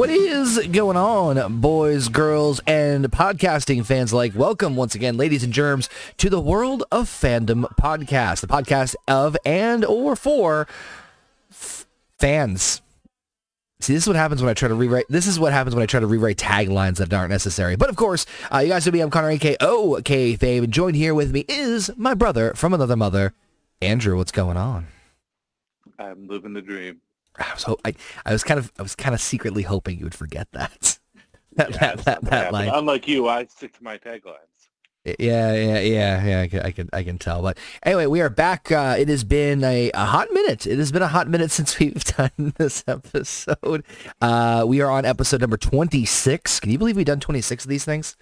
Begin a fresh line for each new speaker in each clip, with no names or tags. What is going on, boys, girls, and podcasting fans Like, Welcome once again, ladies and germs, to the World of Fandom podcast, the podcast of and or for f- fans. See, this is what happens when I try to rewrite. This is what happens when I try to rewrite taglines that aren't necessary. But of course, uh, you guys know me. I'm Connor A.K.O. K. Fave, and joined here with me is my brother from another mother, Andrew. What's going on?
I'm living the dream.
I was hope I, I was kind of I was kind of secretly hoping you would forget that.
that, yeah, that, that, that line. Unlike you, I stick to my taglines.
Yeah, yeah, yeah, yeah. I can, I can, I can tell. But anyway, we are back. Uh, it has been a, a hot minute. It has been a hot minute since we've done this episode. Uh, we are on episode number twenty six. Can you believe we've done twenty six of these things?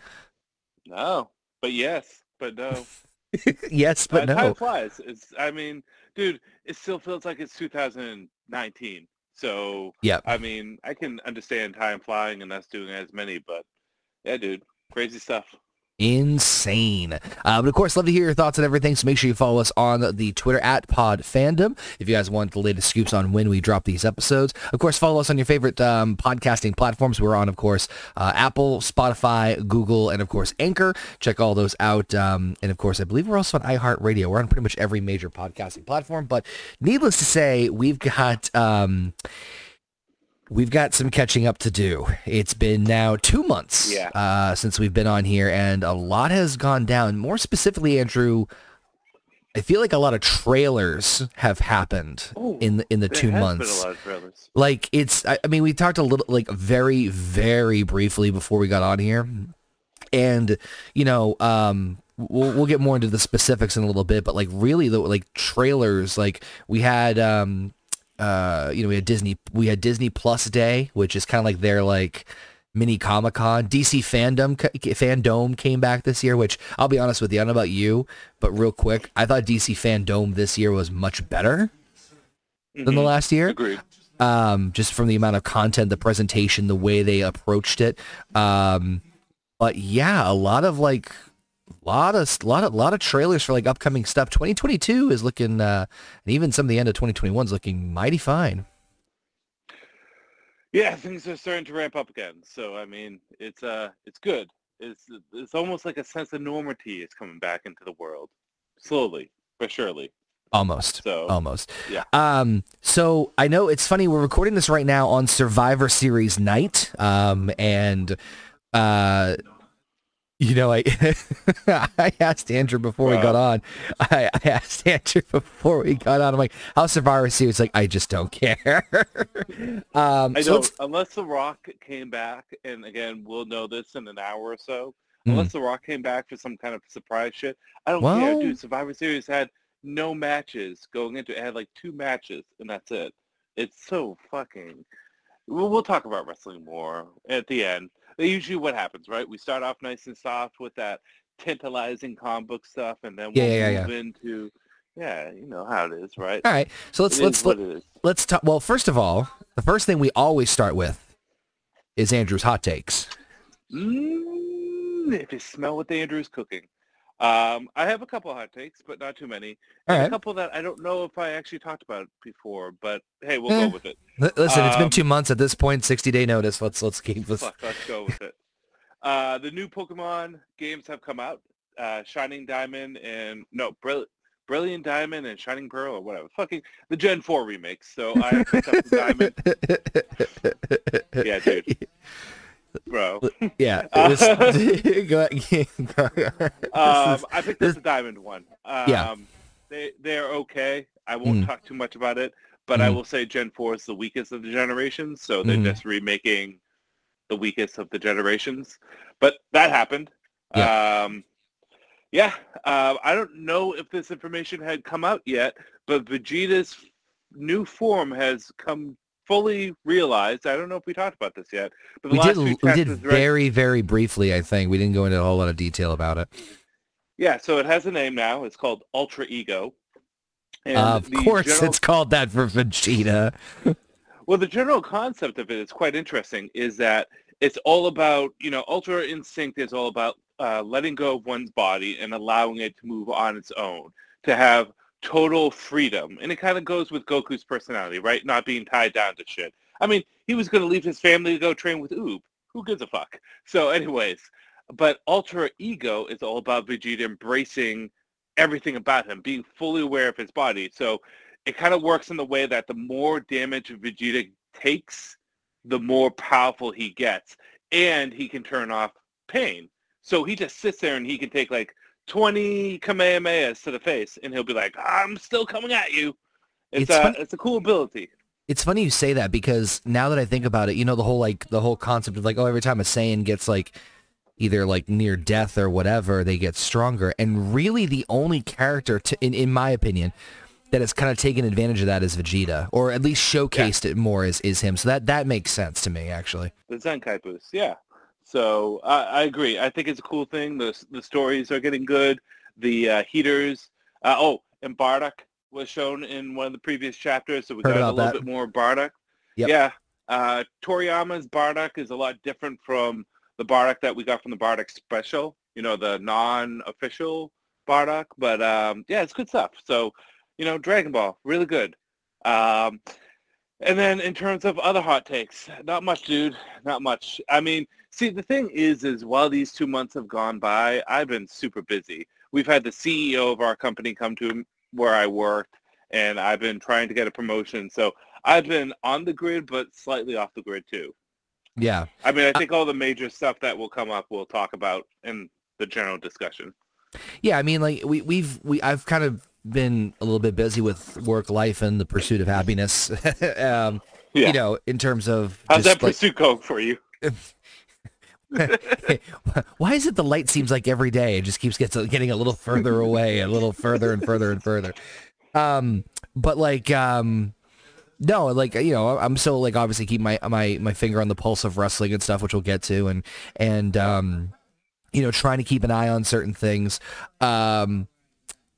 No, but yes, but no.
yes, but uh, no.
Time flies. It's, I mean, dude, it still feels like it's two thousand and nineteen. So yeah, I mean, I can understand time flying and us doing as many, but yeah, dude, crazy stuff
insane. Uh, but of course, love to hear your thoughts on everything. So make sure you follow us on the Twitter at Pod Fandom if you guys want the latest scoops on when we drop these episodes. Of course, follow us on your favorite um, podcasting platforms. We're on, of course, uh, Apple, Spotify, Google, and of course Anchor. Check all those out. Um, and of course, I believe we're also on iHeartRadio. We're on pretty much every major podcasting platform. But needless to say, we've got. Um, We've got some catching up to do. It's been now two months yeah. uh, since we've been on here, and a lot has gone down. More specifically, Andrew, I feel like a lot of trailers have happened Ooh, in the, in the two months. Like it's, I, I mean, we talked a little, like very, very briefly before we got on here, and you know, um, we'll, we'll get more into the specifics in a little bit, but like really the like trailers, like we had um uh, you know, we had Disney, we had Disney Plus Day, which is kind of like their like mini Comic Con. DC fandom fandom came back this year, which I'll be honest with you, I don't know about you, but real quick, I thought DC fandom this year was much better mm-hmm. than the mm-hmm. last year. Agreed. Um, just from the amount of content, the presentation, the way they approached it. Um,
but yeah, a lot of like lot of lot of lot of trailers for like upcoming stuff. 2022 is looking, uh, and even some of the end of 2021 is looking mighty fine.
Yeah, things are starting to ramp up again. So I mean, it's uh, it's good. It's it's almost like a sense of normality is coming back into the world, slowly but surely. Almost. So, almost. Yeah. Um, so I know it's funny. We're recording this right now on Survivor Series night. Um,
and
uh,
you know, I I asked Andrew before wow. we got on. I, I, asked Andrew before we got on. I'm like, "How Survivor Series?" It's like, I just don't care. um, I so Unless The Rock came back, and again, we'll know this in an hour or so. Mm. Unless The Rock came back for some kind of surprise shit, I don't well, care, dude. Survivor Series had no matches going into it. It had like two matches, and that's it. It's so fucking. We'll, we'll talk about wrestling more at the end usually what happens, right? We start off nice and soft with that tantalizing comic book stuff, and then we'll yeah, yeah, move yeah. into yeah, you know how it is, right?
All right, so let's it let's let, let's talk. Well, first of all, the first thing we always start with is Andrew's hot takes.
Mm, if you smell what Andrew's cooking. Um, I have a couple hot takes, but not too many. Right. A couple that I don't know if I actually talked about before, but hey, we'll eh. go with it. L-
listen, um, it's been um, two months at this point. Sixty day notice. Let's let's keep
let's, fuck, let's go with it. Uh, the new Pokemon games have come out. Uh, Shining Diamond and no, Brill- Brilliant Diamond and Shining Pearl or whatever. Fucking the Gen Four remakes. So I picked up the Diamond. yeah, dude. bro.
Yeah. Was, um, I
picked this, is the diamond one. Um, yeah. They they're okay. I won't mm. talk too much about it, but mm. I mm-hmm. will say Gen Four is the weakest of the generations, so they're mm. just remaking the weakest of the generations. But that happened. Yeah. Um, yeah. Uh, I don't know if this information had come out yet, but Vegeta's new form has come fully realized. I don't know if we talked about this yet, but
we did. we did very, right, very briefly. I think we didn't go into a whole lot of detail about it.
Yeah, so it has a name now. It's called Ultra Ego.
And of course, general, it's called that for Vegeta.
well, the general concept of it is quite interesting. Is that it's all about you know Ultra Instinct is all about uh, letting go of one's body and allowing it to move on its own to have total freedom. And it kind of goes with Goku's personality, right? Not being tied down to shit. I mean, he was going to leave his family to go train with Oob. Who gives a fuck? So anyways, but Ultra Ego is all about Vegeta embracing everything about him, being fully aware of his body. So it kind of works in the way that the more damage Vegeta takes, the more powerful he gets. And he can turn off pain. So he just sits there and he can take like 20 Kamehamehas to the face, and he'll be like, I'm still coming at you. It's, it's a, uh, fun- it's a cool ability.
It's funny you say that because now that I think about it, you know, the whole like the whole concept of like, oh, every time a Saiyan gets like either like near death or whatever, they get stronger. And really the only character, to, in, in my opinion, that has kind of taken advantage of that is Vegeta, or at least showcased yeah. it more is, is him. So that, that makes sense to me, actually.
The Zenkai boost, yeah. So I, I agree. I think it's a cool thing. The the stories are getting good. The uh, heaters. Uh, oh, and Bardock was shown in one of the previous chapters, so we Heard got a little that. bit more Bardock. Yep. Yeah. Uh, Toriyama's Bardock is a lot different from the Bardock that we got from the Bardock special. You know, the non-official Bardock. But um, yeah, it's good stuff. So, you know, Dragon Ball, really good. Um, and then in terms of other hot takes, not much, dude. Not much. I mean, see, the thing is, is while these two months have gone by, I've been super busy. We've had the CEO of our company come to where I worked, and I've been trying to get a promotion. So I've been on the grid, but slightly off the grid too.
Yeah.
I mean, I uh, think all the major stuff that will come up, we'll talk about in the general discussion.
Yeah, I mean, like we we've we I've kind of been a little bit busy with work life and the pursuit of happiness. um, yeah. You know, in terms of
how's that like, pursuit going for you?
Why is it the light seems like every day it just keeps gets, getting a little further away, a little further and further and further. Um, but like, um, no, like you know, I'm still like obviously keep my my my finger on the pulse of wrestling and stuff, which we'll get to, and and um, you know, trying to keep an eye on certain things. Um,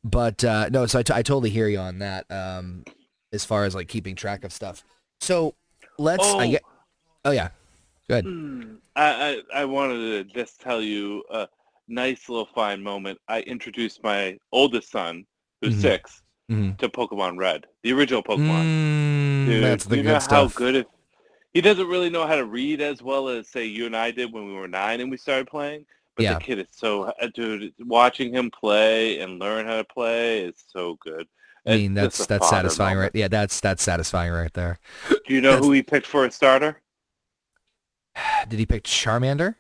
but uh, no, so I, t- I totally hear you on that. Um, as far as like keeping track of stuff. So let's. Oh, I get, oh yeah. Good. Hmm.
I, I, I wanted to just tell you a nice little fine moment. I introduced my oldest son, who's mm-hmm. 6 mm-hmm. to Pokemon Red, the original
Pokemon. Mm, Dude, that's the you good know stuff. How good it,
he doesn't really know how to read as well as say you and I did when we were nine and we started playing. But yeah. the kid is so uh, dude. Watching him play and learn how to play is so good.
I mean, that's that's satisfying, moment. right? Yeah, that's that's satisfying right there.
Do you know that's... who he picked for a starter?
Did he pick Charmander?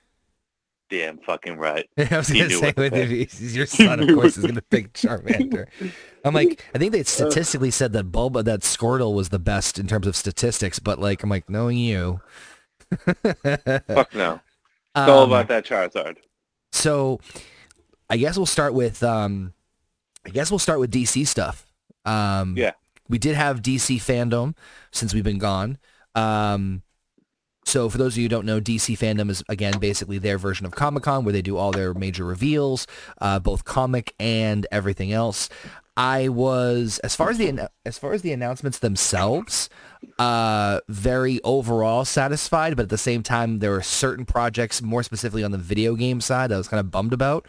Damn fucking right.
I was gonna say, with your son, of course, is gonna pick Charmander. I'm like, I think they uh. statistically said that Bulba, that Squirtle was the best in terms of statistics, but like, I'm like, knowing you,
fuck no, it's um, all about that Charizard.
So I guess we'll start with um, I guess we'll start with DC stuff. Um, yeah, we did have DC fandom since we've been gone. Um, so for those of you who don't know, DC fandom is again basically their version of Comic Con, where they do all their major reveals, uh, both comic and everything else. I was as far as the as far as the announcements themselves, uh, very overall satisfied. But at the same time, there were certain projects, more specifically on the video game side, I was kind of bummed about.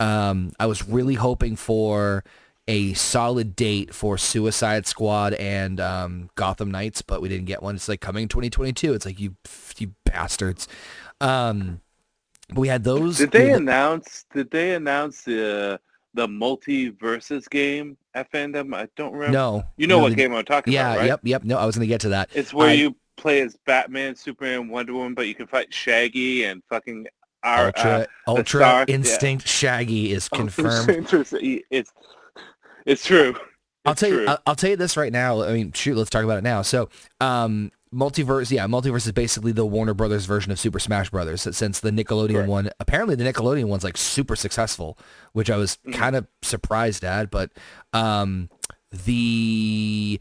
Um, I was really hoping for a solid date for Suicide Squad and um, Gotham Knights, but we didn't get one. It's like coming 2022. It's like you, you bastards. Um, we had those.
Did they announce? Did they announce the? Uh the multiverses game at fandom? I don't remember. No, you know no, what the, game I'm talking yeah, about, right? Yep, yep.
No, I was going to get to that.
It's where I, you play as Batman, Superman, Wonder Woman, but you can fight Shaggy and fucking our,
Ultra
uh,
Ultra
Star,
Instinct yeah. Shaggy is confirmed.
it's it's true. It's
I'll tell true. you. I'll, I'll tell you this right now. I mean, shoot, let's talk about it now. So, um, Multiverse, yeah, Multiverse is basically the Warner Brothers version of Super Smash Brothers. Since the Nickelodeon one, apparently the Nickelodeon one's like super successful, which I was mm-hmm. kind of surprised at. But um, the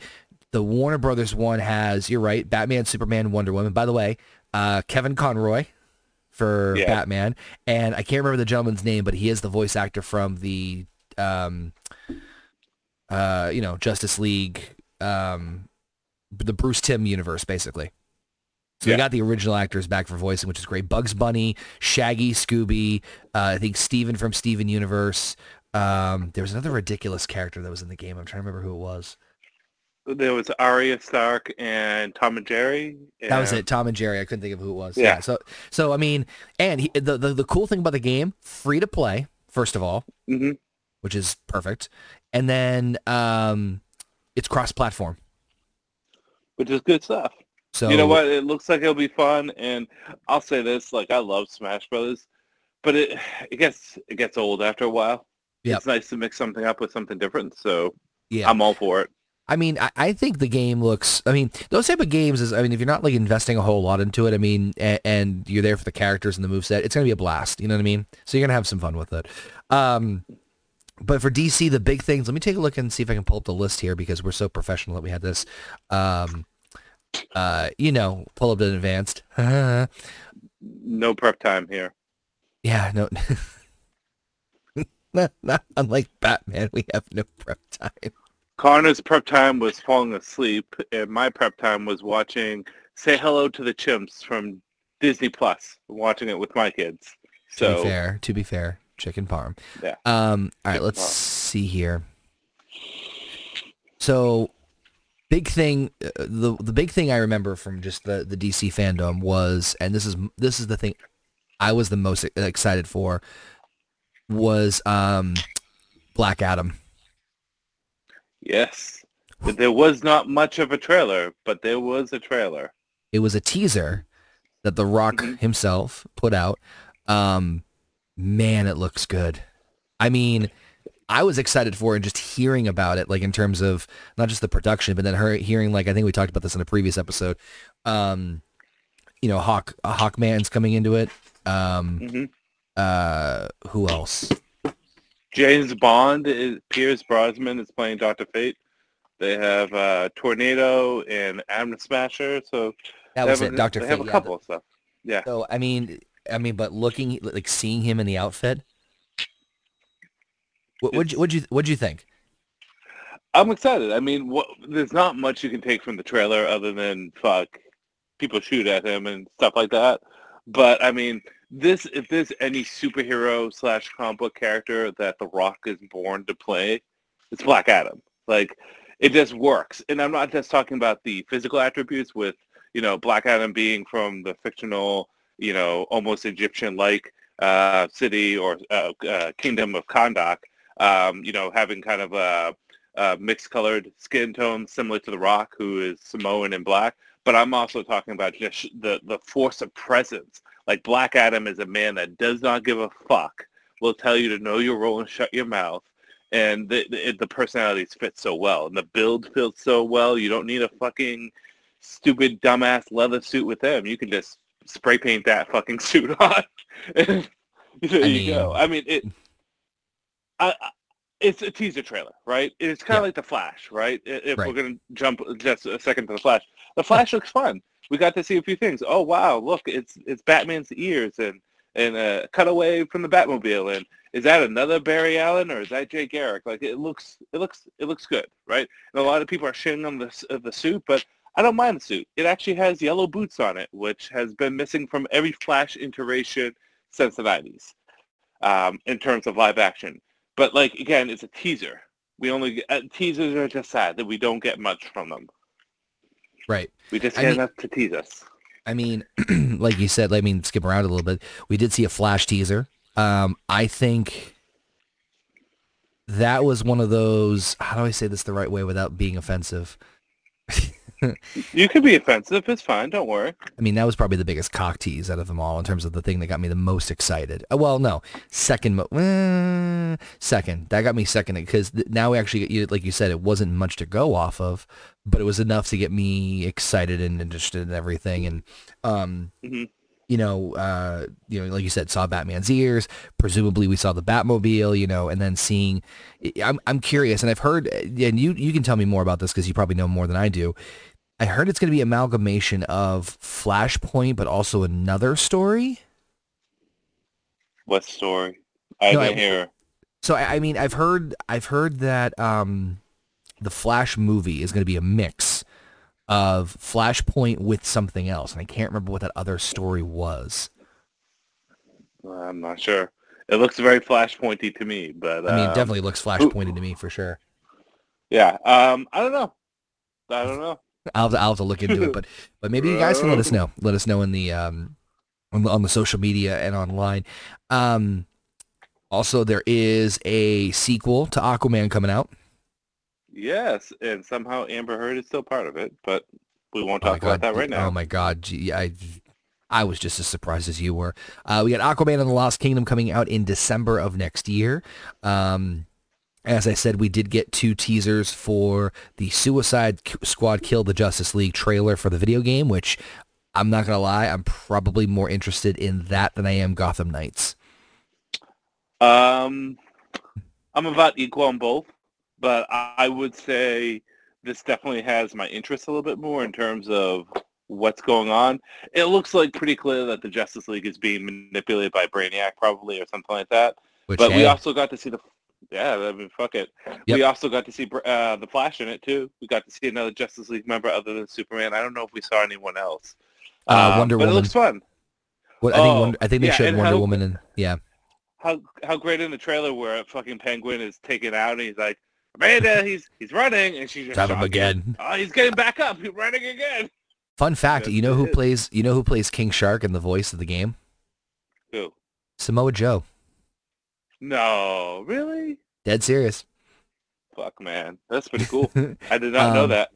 the Warner Brothers one has, you're right, Batman, Superman, Wonder Woman. By the way, uh, Kevin Conroy for yeah. Batman, and I can't remember the gentleman's name, but he is the voice actor from the, um, uh, you know, Justice League. Um, the Bruce Timm universe, basically. So yeah. we got the original actors back for voicing, which is great. Bugs Bunny, Shaggy, Scooby, uh, I think Steven from Steven Universe. Um, there was another ridiculous character that was in the game. I'm trying to remember who it was.
There was Arya Stark and Tom and Jerry. And...
That was it, Tom and Jerry. I couldn't think of who it was. Yeah. yeah so, so I mean, and he, the, the the cool thing about the game, free to play, first of all, mm-hmm. which is perfect, and then um, it's cross platform
which is good stuff. So you know what? It looks like it'll be fun, and I'll say this: like I love Smash Brothers, but it it gets it gets old after a while. Yep. it's nice to mix something up with something different. So yeah, I'm all for it.
I mean, I, I, think the game looks. I mean, those type of games is. I mean, if you're not like investing a whole lot into it, I mean, and, and you're there for the characters and the move set, it's gonna be a blast. You know what I mean? So you're gonna have some fun with it. Um, but for DC, the big things, let me take a look and see if I can pull up the list here because we're so professional that we had this, um, uh, you know, pull up in advanced.
no prep time here.
Yeah, no. not, not unlike Batman, we have no prep time.
Connor's prep time was falling asleep, and my prep time was watching "Say Hello to the Chimps" from Disney Plus, watching it with my kids. So,
to be fair, to be fair, Chicken parm. Yeah. Um, all right, let's parm. see here. So, big thing, uh, the the big thing I remember from just the the DC fandom was, and this is this is the thing I was the most excited for was um, Black Adam.
Yes, there was not much of a trailer, but there was a trailer.
It was a teaser that The Rock mm-hmm. himself put out. Um, man, it looks good. I mean, I was excited for and just hearing about it, like in terms of not just the production, but then her hearing, like I think we talked about this in a previous episode. Um, you know, Hawk Hawkman's coming into it. Um, mm-hmm. uh, who else?
James Bond is Pierce Brosnan is playing Doctor Fate. They have uh, Tornado and Atom Smasher. So that was it, Doctor Fate. They have a yeah, couple the,
of stuff. Yeah. So I mean, I mean, but looking like seeing him in the outfit, what would you would you would you think?
I'm excited. I mean, what, there's not much you can take from the trailer other than fuck people shoot at him and stuff like that. But I mean, this if there's any superhero slash comic book character that The Rock is born to play, it's Black Adam. Like it just works. And I'm not just talking about the physical attributes with you know Black Adam being from the fictional you know, almost Egyptian-like uh, city or uh, uh, kingdom of Kahndaq, um, you know, having kind of a, a mixed-colored skin tone similar to The Rock, who is Samoan and black. But I'm also talking about just the, the force of presence. Like Black Adam is a man that does not give a fuck, will tell you to know your role and shut your mouth. And the, the, the personalities fit so well. And the build feels so well. You don't need a fucking stupid dumbass leather suit with them. You can just spray paint that fucking suit on. there I you go. I mean, it. I, it's a teaser trailer, right? It's kind of yeah. like the Flash, right? If right. we're gonna jump just a second to the Flash, the Flash looks fun. We got to see a few things. Oh wow, look, it's it's Batman's ears and and a cutaway from the Batmobile. And is that another Barry Allen or is that Jay Garrick? Like it looks, it looks, it looks good, right? And a lot of people are shitting on the uh, the suit, but I don't mind the suit. It actually has yellow boots on it, which has been missing from every Flash iteration since the 90s um, in terms of live action. But like again, it's a teaser. We only uh, teasers are just sad that we don't get much from them.
Right.
We just get I mean, enough to tease us.
I mean, like you said, let me skip around a little bit. We did see a Flash teaser. Um, I think that was one of those. How do I say this the right way without being offensive?
you could be offensive. It's fine. Don't worry.
I mean, that was probably the biggest cock tease out of them all in terms of the thing that got me the most excited. Uh, well, no, second, mo- uh, second. That got me second because th- now we actually, you, like you said, it wasn't much to go off of, but it was enough to get me excited and interested in everything. And, um, mm-hmm. you know, uh, you know, like you said, saw Batman's ears. Presumably, we saw the Batmobile. You know, and then seeing, I'm, I'm curious, and I've heard, and you, you can tell me more about this because you probably know more than I do I heard it's going to be amalgamation of Flashpoint, but also another story.
What story? I no, didn't I, hear.
So I mean, I've heard I've heard that um, the Flash movie is going to be a mix of Flashpoint with something else, and I can't remember what that other story was.
Uh, I'm not sure. It looks very Flashpointy to me, but I
mean,
it um,
definitely looks Flashpointy to me for sure.
Yeah, um, I don't know. I don't know.
I'll have, to, I'll have to look into it, but but maybe you guys can let us know. Let us know in the um on the, on the social media and online. Um, also, there is a sequel to Aquaman coming out.
Yes, and somehow Amber Heard is still part of it, but we won't oh talk oh about that right now. Oh
my God, I I was just as surprised as you were. Uh, we got Aquaman and the Lost Kingdom coming out in December of next year. Um, as I said, we did get two teasers for the Suicide Squad Kill the Justice League trailer for the video game, which I'm not going to lie, I'm probably more interested in that than I am Gotham Knights.
Um, I'm about equal on both, but I would say this definitely has my interest a little bit more in terms of what's going on. It looks like pretty clear that the Justice League is being manipulated by Brainiac probably or something like that. Which, but hey, we also got to see the yeah, I mean, fuck it. Yep. We also got to see uh, the Flash in it too. We got to see another Justice League member other than Superman. I don't know if we saw anyone else. Uh, um, Wonder um, Woman. But it looks fun.
What, I, oh, think Wonder, I think they yeah, showed Wonder how, Woman and yeah.
How how great in the trailer where a fucking Penguin is taken out and he's like, Amanda, he's he's running and she's just him again. Oh, he's getting back up. He's running again.
Fun fact: You know who plays? You know who plays King Shark in the voice of the game?
Who?
Samoa Joe.
No, really?
Dead serious.
Fuck, man. That's pretty cool. I did not um, know that.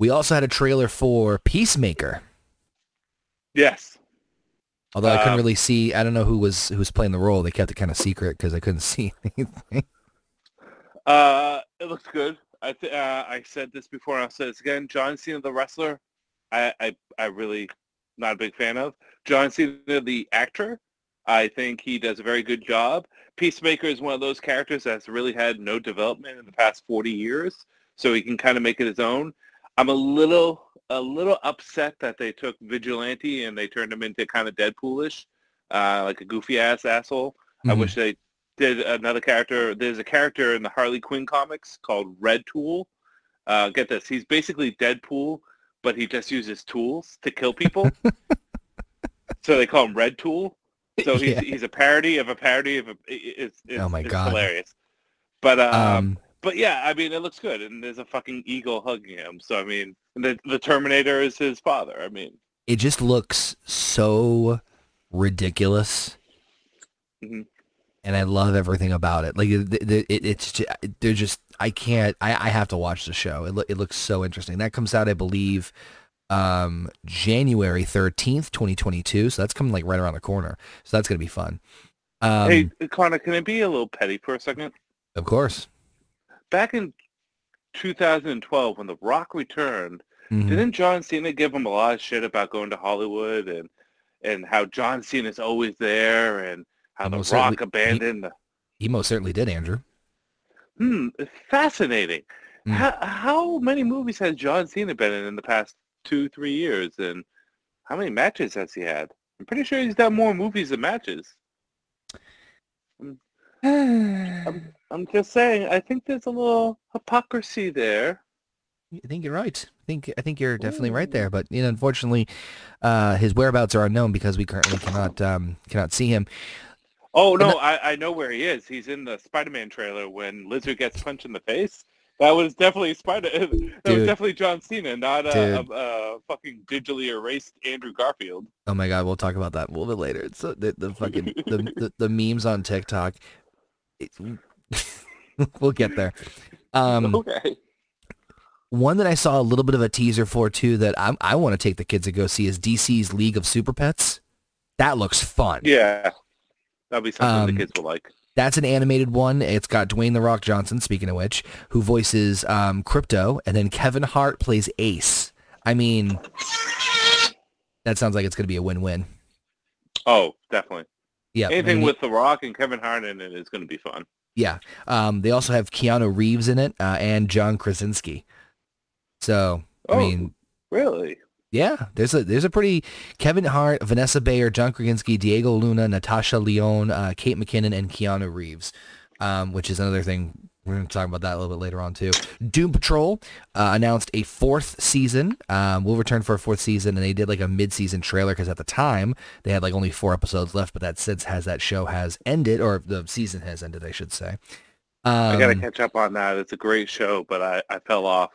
We also had a trailer for Peacemaker.
Yes.
Although um, I couldn't um, really see, I don't know who was who was playing the role. They kept it kind of secret because I couldn't see anything.
Uh, it looks good. I th- uh, I said this before. And I'll say this again. John Cena, the wrestler, I, I I really not a big fan of. John Cena, the actor, I think he does a very good job. Peacemaker is one of those characters that's really had no development in the past 40 years, so he can kind of make it his own. I'm a little a little upset that they took Vigilante and they turned him into kind of Deadpoolish, uh, like a goofy ass asshole. Mm-hmm. I wish they did another character. There's a character in the Harley Quinn comics called Red Tool. Uh, get this, he's basically Deadpool, but he just uses tools to kill people. so they call him Red Tool. So he's yeah. he's a parody of a parody of a. It's, it's oh my it's god, hilarious. But um, um, but yeah, I mean, it looks good, and there's a fucking eagle hugging him. So I mean, the the Terminator is his father. I mean,
it just looks so ridiculous. Mm-hmm. And I love everything about it. Like the the it, it's just, they're just I can't I, I have to watch the show. It, lo- it looks so interesting. That comes out I believe um, January 13th, 2022. So that's coming like right around the corner. So that's going to be fun. Um, hey,
Connor, can I be a little petty for a second?
Of course.
Back in 2012, when The Rock returned, mm-hmm. didn't John Cena give him a lot of shit about going to Hollywood and and how John Cena's is always there and how The Rock abandoned?
He, the... he most certainly did, Andrew.
Hmm, fascinating. Mm. How, how many movies has John Cena been in in the past two, three years. And how many matches has he had? I'm pretty sure he's done more movies than matches. I'm, I'm just saying, I think there's a little hypocrisy there.
I think you're right. I think I think you're definitely right there. But you know, unfortunately, uh, his whereabouts are unknown because we currently cannot um, cannot see him.
Oh no, I, I know where he is. He's in the Spider-Man trailer when Lizard gets punched in the face. That was definitely Spider. That Dude. was definitely John Cena, not a, a, a, fucking digitally erased Andrew Garfield.
Oh my god, we'll talk about that a little bit later. It's so, the, the fucking the, the, the memes on TikTok. It, we'll get there. Um, okay. One that I saw a little bit of a teaser for too that i I want to take the kids to go see is DC's League of Super Pets. That looks fun.
Yeah, that'll be something um, the kids will like.
That's an animated one. It's got Dwayne the Rock Johnson, speaking of which, who voices um, Krypto, and then Kevin Hart plays Ace. I mean, that sounds like it's going to be a win-win.
Oh, definitely. Yeah. Anything I mean, with The Rock and Kevin Hart in it is going to be fun.
Yeah. Um, they also have Keanu Reeves in it uh, and John Krasinski. So, oh, I mean,
really?
Yeah, there's a there's a pretty Kevin Hart, Vanessa Bayer, John Krasinski, Diego Luna, Natasha Lyonne, uh, Kate McKinnon, and Keanu Reeves, um, which is another thing we're going to talk about that a little bit later on too. Doom Patrol uh, announced a fourth season. Um, will return for a fourth season, and they did like a mid-season trailer because at the time they had like only four episodes left. But that since has that show has ended, or the season has ended, I should say.
Um, I got to catch up on that. It's a great show, but I, I fell off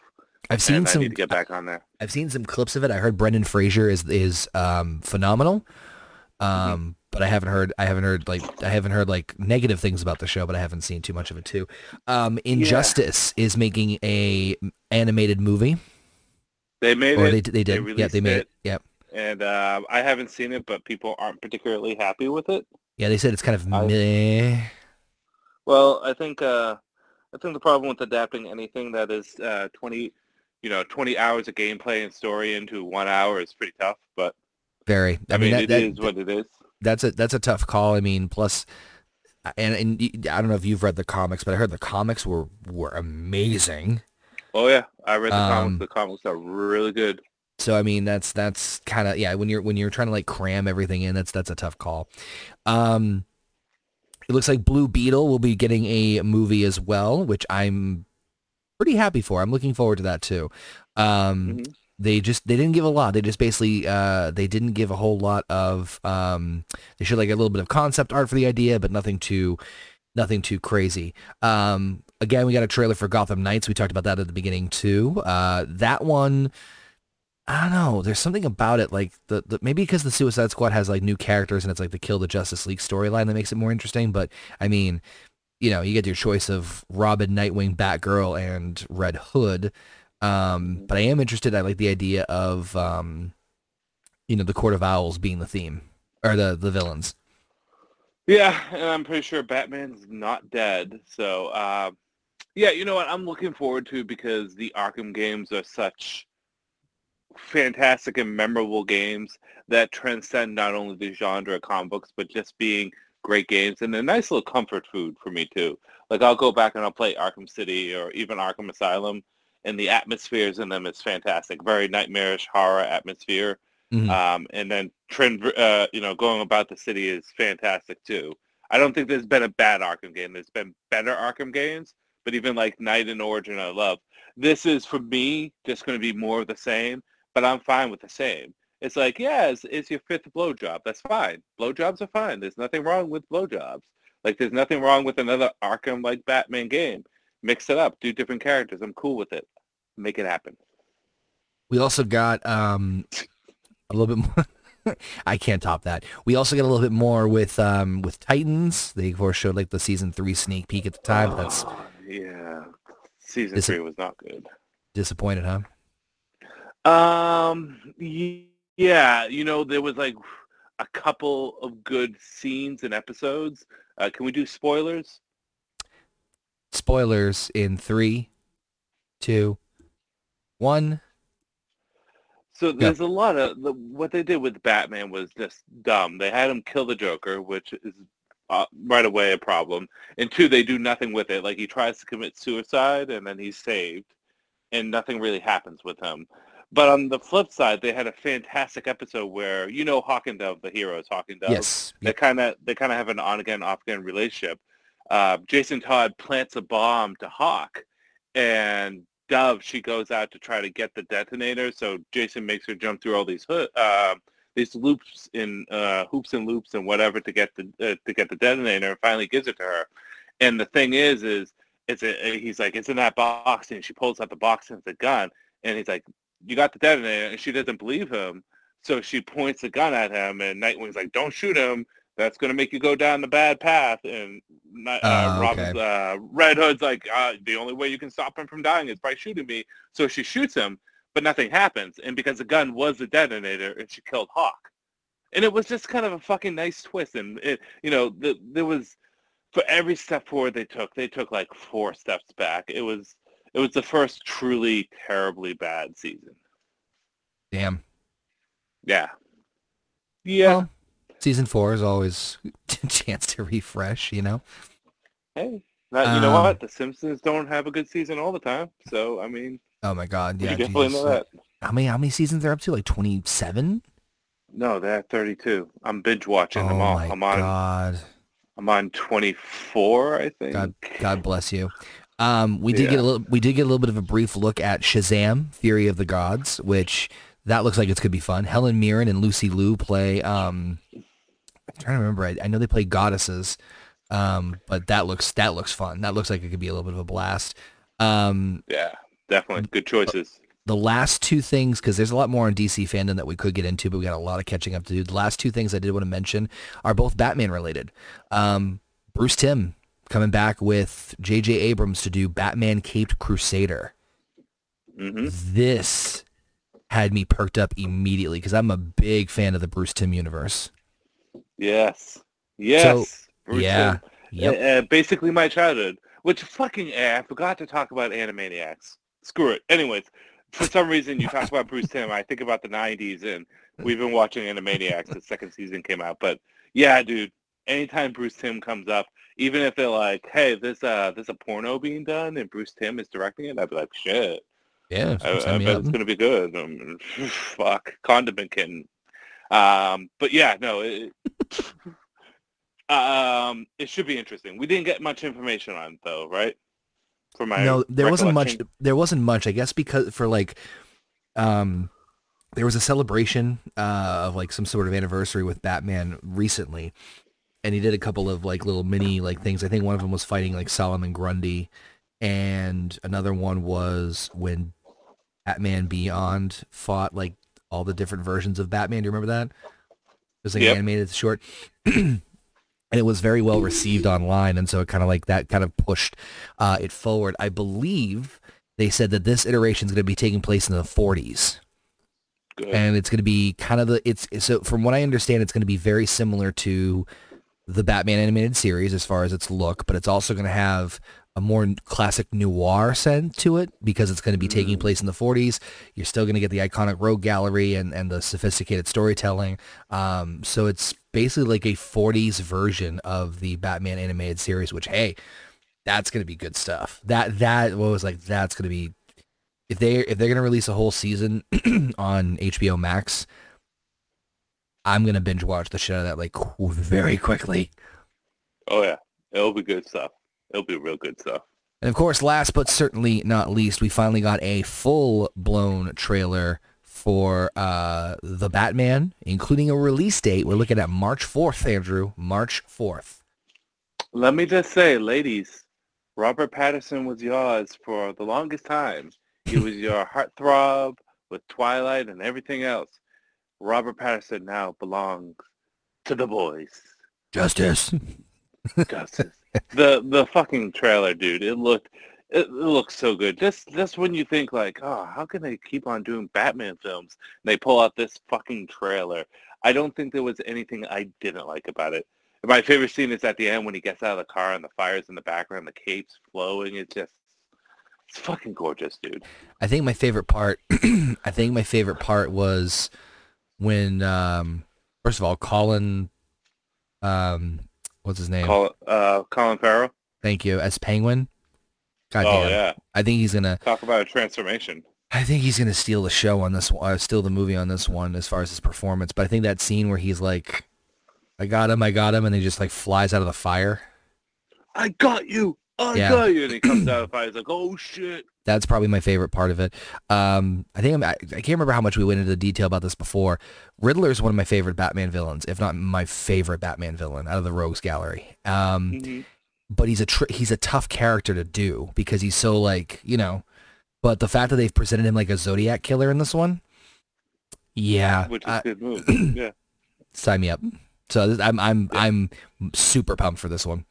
I've
seen and some. I need to get back on there.
I've seen some clips of it. I heard Brendan Fraser is is um, phenomenal, um, mm-hmm. but I haven't heard I haven't heard like I haven't heard like negative things about the show, but I haven't seen too much of it too. Um, Injustice yeah. is making a animated movie.
They made or it. They, they did. They yeah, they made it. it. Yep. And uh, I haven't seen it, but people aren't particularly happy with it.
Yeah, they said it's kind of I, meh.
Well, I think uh, I think the problem with adapting anything that is uh, twenty you know, 20 hours of gameplay and story into one hour is pretty tough, but
very,
I, I mean, that, it that, is that, what it is.
That's a, that's a tough call. I mean, plus, and, and I don't know if you've read the comics, but I heard the comics were, were amazing.
Oh yeah. I read the um, comics. The comics are really good.
So I mean, that's, that's kind of, yeah, when you're, when you're trying to like cram everything in, that's, that's a tough call. Um, it looks like Blue Beetle will be getting a movie as well, which I'm pretty happy for. I'm looking forward to that too. Um, mm-hmm. They just they didn't give a lot. They just basically uh, they didn't give a whole lot of. Um, they showed like a little bit of concept art for the idea, but nothing too nothing too crazy. Um, again, we got a trailer for Gotham Knights. We talked about that at the beginning too. Uh, that one. I don't know. There's something about it, like the, the maybe because the Suicide Squad has like new characters and it's like the Kill the Justice League storyline that makes it more interesting. But I mean, you know, you get your choice of Robin, Nightwing, Batgirl, and Red Hood. Um, but I am interested. I like the idea of, um, you know, the Court of Owls being the theme or the the villains.
Yeah, and I'm pretty sure Batman's not dead. So, uh, yeah, you know what? I'm looking forward to because the Arkham games are such fantastic and memorable games that transcend not only the genre of comic books, but just being great games and a nice little comfort food for me too. Like I'll go back and I'll play Arkham City or even Arkham Asylum, and the atmospheres in them is fantastic. Very nightmarish horror atmosphere, mm-hmm. um, and then trend, uh, you know, going about the city is fantastic too. I don't think there's been a bad Arkham game. There's been better Arkham games, but even like Knight and Origin, I love. This is for me just going to be more of the same, but I'm fine with the same. It's like, yeah, it's, it's your fifth blowjob. That's fine. Blowjobs are fine. There's nothing wrong with blowjobs. Like, there's nothing wrong with another Arkham-like Batman game. Mix it up. Do different characters. I'm cool with it. Make it happen.
We also got um, a little bit more. I can't top that. We also got a little bit more with um, with Titans. They of course showed like the season three sneak peek at the time. Oh, That's
yeah, season dis- three was not good.
Disappointed, huh?
Um, yeah, yeah, you know, there was like a couple of good scenes and episodes. Uh, can we do spoilers?
Spoilers in three, two, one.
So there's yeah. a lot of the, what they did with Batman was just dumb. They had him kill the Joker, which is uh, right away a problem. And two, they do nothing with it. Like he tries to commit suicide and then he's saved, and nothing really happens with him. But on the flip side, they had a fantastic episode where you know Hawk and Dove, the heroes, Hawk and Dove. Yes. They kind of they kind of have an on again, off again relationship. Uh, Jason Todd plants a bomb to Hawk, and Dove she goes out to try to get the detonator. So Jason makes her jump through all these uh, these loops in uh, hoops and loops and whatever to get the uh, to get the detonator, and finally gives it to her. And the thing is, is it's a, he's like it's in that box, and she pulls out the box and it's a gun, and he's like you got the detonator, and she doesn't believe him. So she points a gun at him, and Nightwing's like, don't shoot him. That's going to make you go down the bad path. And uh, uh okay. uh, Red Hood's like, uh, the only way you can stop him from dying is by shooting me. So she shoots him, but nothing happens. And because the gun was the detonator, and she killed Hawk. And it was just kind of a fucking nice twist. And, it, you know, the, there was, for every step forward they took, they took like four steps back. It was, it was the first truly terribly bad season.
Damn.
Yeah.
Yeah. Well, season four is always a chance to refresh, you know.
Hey, you um, know what? The Simpsons don't have a good season all the time, so I mean.
Oh my God! Yeah, definitely know that. How many how many seasons they're up to? Like twenty seven.
No, they're at thirty two. I'm binge watching oh them all. My I'm on. God. I'm on 24, I think.
God, God bless you. Um, we did yeah. get a little. We did get a little bit of a brief look at Shazam: Fury of the Gods, which that looks like it's could be fun. Helen Mirren and Lucy Liu play. Um, I'm trying to remember. I, I know they play goddesses, um, but that looks that looks fun. That looks like it could be a little bit of a blast. Um,
yeah, definitely good choices.
The last two things, because there's a lot more on DC fandom that we could get into, but we got a lot of catching up to do. The last two things I did want to mention are both Batman related. Um, Bruce Timm coming back with J.J. Abrams to do Batman Caped Crusader. Mm-hmm. This had me perked up immediately because I'm a big fan of the Bruce Timm universe.
Yes. Yes. So,
yeah.
Yep. Uh, uh, basically my childhood, which fucking, uh, I forgot to talk about Animaniacs. Screw it. Anyways, for some reason you talk about Bruce Timm, I think about the 90s and we've been watching Animaniacs. The second season came out, but yeah, dude, anytime Bruce Timm comes up, even if they're like, hey, there's uh this a porno being done and Bruce Timm is directing it, I'd be like,
shit.
Yeah, I, I bet it's gonna be good. Um, fuck, condiment kitten. Um, but yeah, no, it, um, it should be interesting. We didn't get much information on it, though, right?
For my no, there wasn't much. There wasn't much, I guess, because for like, um, there was a celebration uh, of like some sort of anniversary with Batman recently, and he did a couple of like little mini like things. I think one of them was fighting like Solomon Grundy, and another one was when Batman Beyond fought like all the different versions of Batman. Do you remember that? It was like yep. animated short. and it was very well received online and so it kind of like that kind of pushed uh, it forward i believe they said that this iteration is going to be taking place in the 40s Good. and it's going to be kind of the it's so from what i understand it's going to be very similar to the Batman animated series as far as its look, but it's also going to have a more classic noir scent to it because it's going to be taking mm. place in the 40s. You're still going to get the iconic rogue gallery and, and the sophisticated storytelling. Um, so it's basically like a 40s version of the Batman animated series, which, hey, that's going to be good stuff. That, that, what was like, that's going to be, if they, if they're going to release a whole season on HBO Max, I'm gonna binge watch the shit out of that like very quickly.
Oh yeah, it'll be good stuff. It'll be real good stuff.
And of course, last but certainly not least, we finally got a full-blown trailer for uh, the Batman, including a release date. We're looking at March 4th, Andrew. March 4th.
Let me just say, ladies, Robert Patterson was yours for the longest time. He was your heartthrob with Twilight and everything else. Robert Patterson now belongs to the boys. Justice. Justice. the the fucking trailer, dude. It looked it, looks so good. Just just when you think like, oh, how can they keep on doing Batman films? And they pull out this fucking trailer. I don't think there was anything I didn't like about it. my favorite scene is at the end when he gets out of the car and the fire's in the background, the cape's flowing. It's just it's fucking gorgeous, dude.
I think my favorite part. I think my favorite part was when um, first of all, Colin, um, what's his name?
Colin, uh, Colin Farrell.
Thank you. As Penguin.
God oh damn. yeah.
I think he's gonna
talk about a transformation.
I think he's gonna steal the show on this one, uh, steal the movie on this one as far as his performance. But I think that scene where he's like, "I got him, I got him," and he just like flies out of the fire.
I got you. I yeah. got you. And he comes out of the fire. He's like, "Oh shit."
That's probably my favorite part of it. Um, I think I'm, I, I can't remember how much we went into the detail about this before. Riddler is one of my favorite Batman villains, if not my favorite Batman villain out of the Rogues Gallery. Um, mm-hmm. But he's a tr- he's a tough character to do because he's so like you know. But the fact that they've presented him like a Zodiac killer in this one, yeah,
which is good move. yeah, sign
me up. So I'm I'm yeah. I'm super pumped for this one.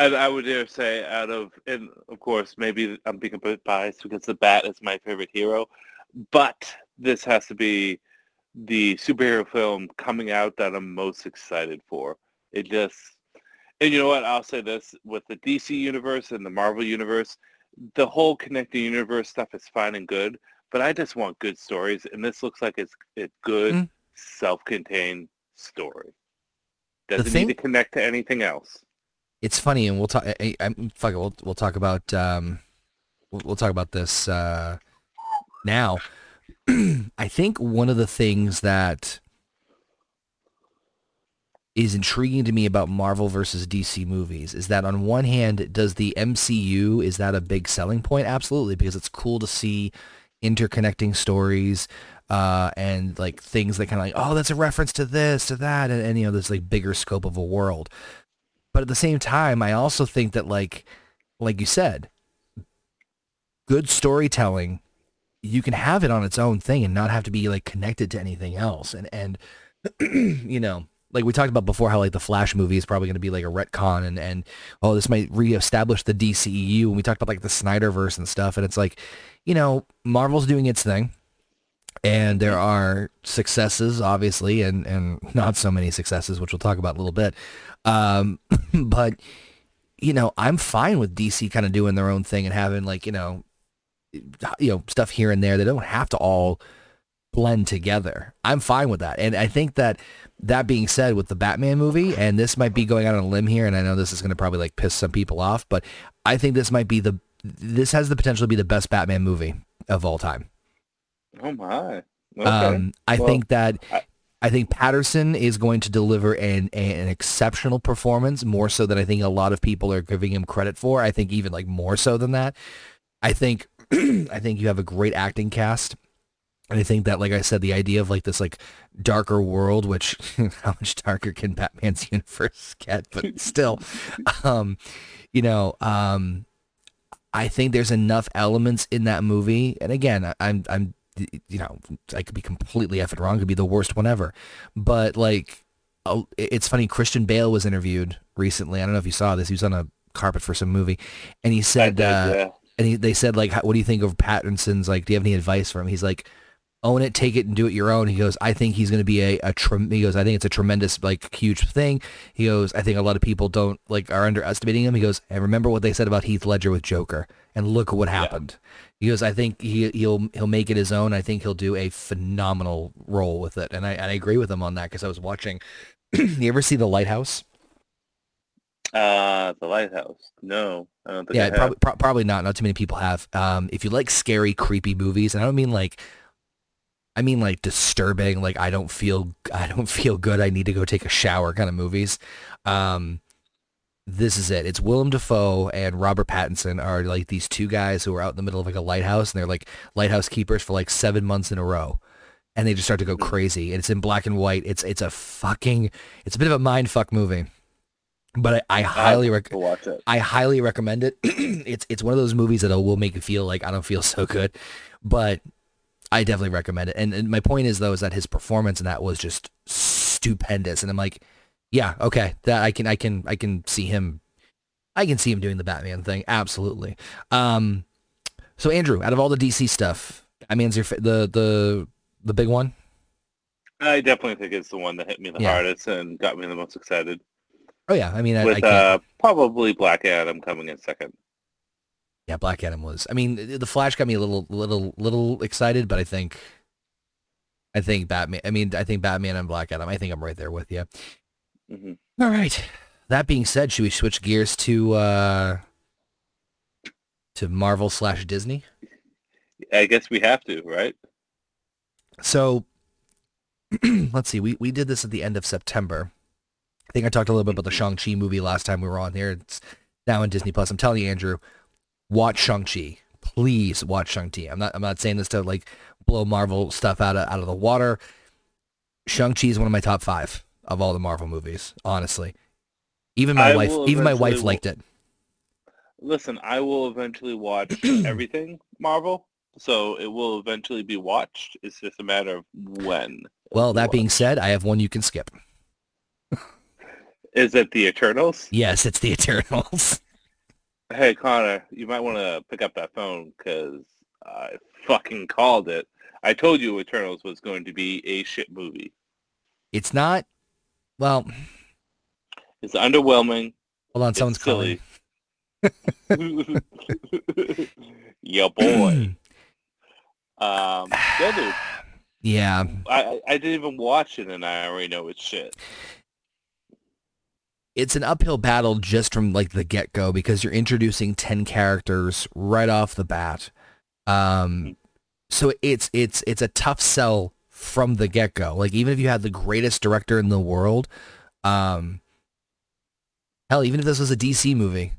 I, I would dare say out of, and of course, maybe I'm being a bit biased because the Bat is my favorite hero, but this has to be the superhero film coming out that I'm most excited for. It just, and you know what? I'll say this with the DC universe and the Marvel universe, the whole connecting universe stuff is fine and good, but I just want good stories, and this looks like it's a good mm self-contained story. Doesn't thing- need to connect to anything else
it's funny, and we'll talk. I, I, fuck it, we'll we'll talk about um, we'll, we'll talk about this uh, now. I think one of the things that is intriguing to me about Marvel versus DC movies is that on one hand, does the MCU is that a big selling point? Absolutely, because it's cool to see interconnecting stories uh, and like things that kind of like oh that's a reference to this to that and, and you know this like bigger scope of a world but at the same time, I also think that like like you said, good storytelling, you can have it on its own thing and not have to be like connected to anything else. And and you know, like we talked about before how like the Flash movie is probably going to be like a retcon and and oh this might reestablish the DCEU and we talked about like the Snyderverse and stuff and it's like you know Marvel's doing its thing and there are successes obviously and and not so many successes which we'll talk about a little bit um, but you know, I'm fine with DC kind of doing their own thing and having like you know, you know, stuff here and there. They don't have to all blend together. I'm fine with that, and I think that that being said, with the Batman movie, and this might be going out on a limb here, and I know this is going to probably like piss some people off, but I think this might be the this has the potential to be the best Batman movie of all time.
Oh my!
Um, okay. Um, I well, think that I think Patterson is going to deliver an, an exceptional performance, more so than I think a lot of people are giving him credit for. I think even like more so than that. I think I think you have a great acting cast. And I think that, like I said, the idea of like this like darker world, which how much darker can Batman's universe get? But still, um, you know, um, I think there's enough elements in that movie. And again, I, I'm I'm you know, I could be completely effing wrong. Could be the worst one ever. But like, oh, it's funny. Christian Bale was interviewed recently. I don't know if you saw this. He was on a carpet for some movie, and he said, did, uh, yeah. and he, they said like, what do you think of Pattinson's? Like, do you have any advice for him? He's like, own it, take it, and do it your own. He goes, I think he's going to be a, a he goes, I think it's a tremendous like huge thing. He goes, I think a lot of people don't like are underestimating him. He goes, and remember what they said about Heath Ledger with Joker and look what happened. Yeah. Because I think he he'll he'll make it his own. I think he'll do a phenomenal role with it, and I and I agree with him on that because I was watching. you ever see the Lighthouse?
Uh, the Lighthouse.
No, I don't think. Yeah, probably pro- probably not. Not too many people have. Um, if you like scary, creepy movies, and I don't mean like I mean like disturbing, like I don't feel I don't feel good. I need to go take a shower kind of movies. Um, this is it. It's Willem Dafoe and Robert Pattinson are like these two guys who are out in the middle of like a lighthouse and they're like lighthouse keepers for like seven months in a row. And they just start to go hmm. crazy. And it's in black and white. It's it's a fucking it's a bit of a mind fuck movie. But I, I highly recommend. watch it. I highly recommend it. it's it's one of those movies that will make you feel like I don't feel so good. But I definitely recommend it. And, and my point is though is that his performance in that was just stupendous. And I'm like, yeah, okay. That I can I can I can see him I can see him doing the Batman thing. Absolutely. Um so Andrew, out of all the DC stuff, Batman's your
the the the big one? I definitely think it's the one that hit me the yeah. hardest and got me the most excited.
Oh yeah, I mean,
I, with I uh, probably Black Adam coming in second.
Yeah, Black Adam was. I mean, the Flash got me a little, little, little excited, but I think, I think Batman. I mean, I think Batman and Black Adam. I think I'm right there with you. Mm-hmm. All right. That being said, should we switch gears to uh, to Marvel slash Disney?
I guess we have to, right?
So let's see. We we did this at the end of September. I think I talked a little bit about the mm-hmm. Shang Chi movie last time we were on here. It's now in Disney Plus. I'm telling you, Andrew, watch Shang Chi. Please watch Shang Chi. I'm not I'm not saying this to like blow Marvel stuff out of out of the water. Shang Chi is one of my top five of all the Marvel movies. Honestly, even my I wife, even my wife liked it.
Listen, I will eventually watch everything Marvel, so it will eventually be watched. It's just a matter of when.
Well, that being said, I have one you can skip.
Is it the Eternals?
Yes, it's the Eternals.
hey, Connor, you might want to pick up that phone because I fucking called it. I told you Eternals was going to be a shit movie.
It's not well,
it's underwhelming.
Hold on, someone's silly.
calling. Um,
yeah,
boy. um,
yeah,
I I didn't even watch it, and I already know it's shit.
It's an uphill battle just from like the get go because you're introducing ten characters right off the bat. Um, hmm. so it's it's it's a tough sell from the get go. Like even if you had the greatest director in the world, um, hell, even if this was a DC movie,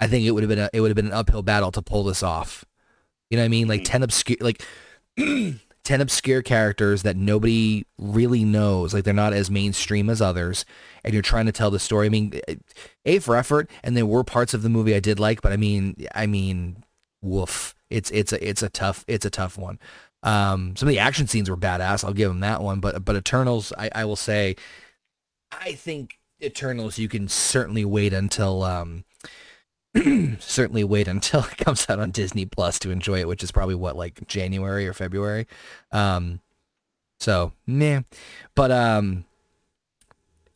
I think it would have been a, it would have been an uphill battle to pull this off. You know what I mean? Like hmm. ten obscure like ten obscure characters that nobody really knows. Like they're not as mainstream as others, and you're trying to tell the story. I mean, a for effort, and there were parts of the movie I did like, but I mean, I mean, woof. It's it's a it's a tough it's a tough one. Um, some of the action scenes were badass. I'll give them that one. But but Eternals, I, I will say, I think Eternals you can certainly wait until um, certainly wait until it comes out on Disney Plus to enjoy it, which is probably what like January or February. Um, so meh. But um,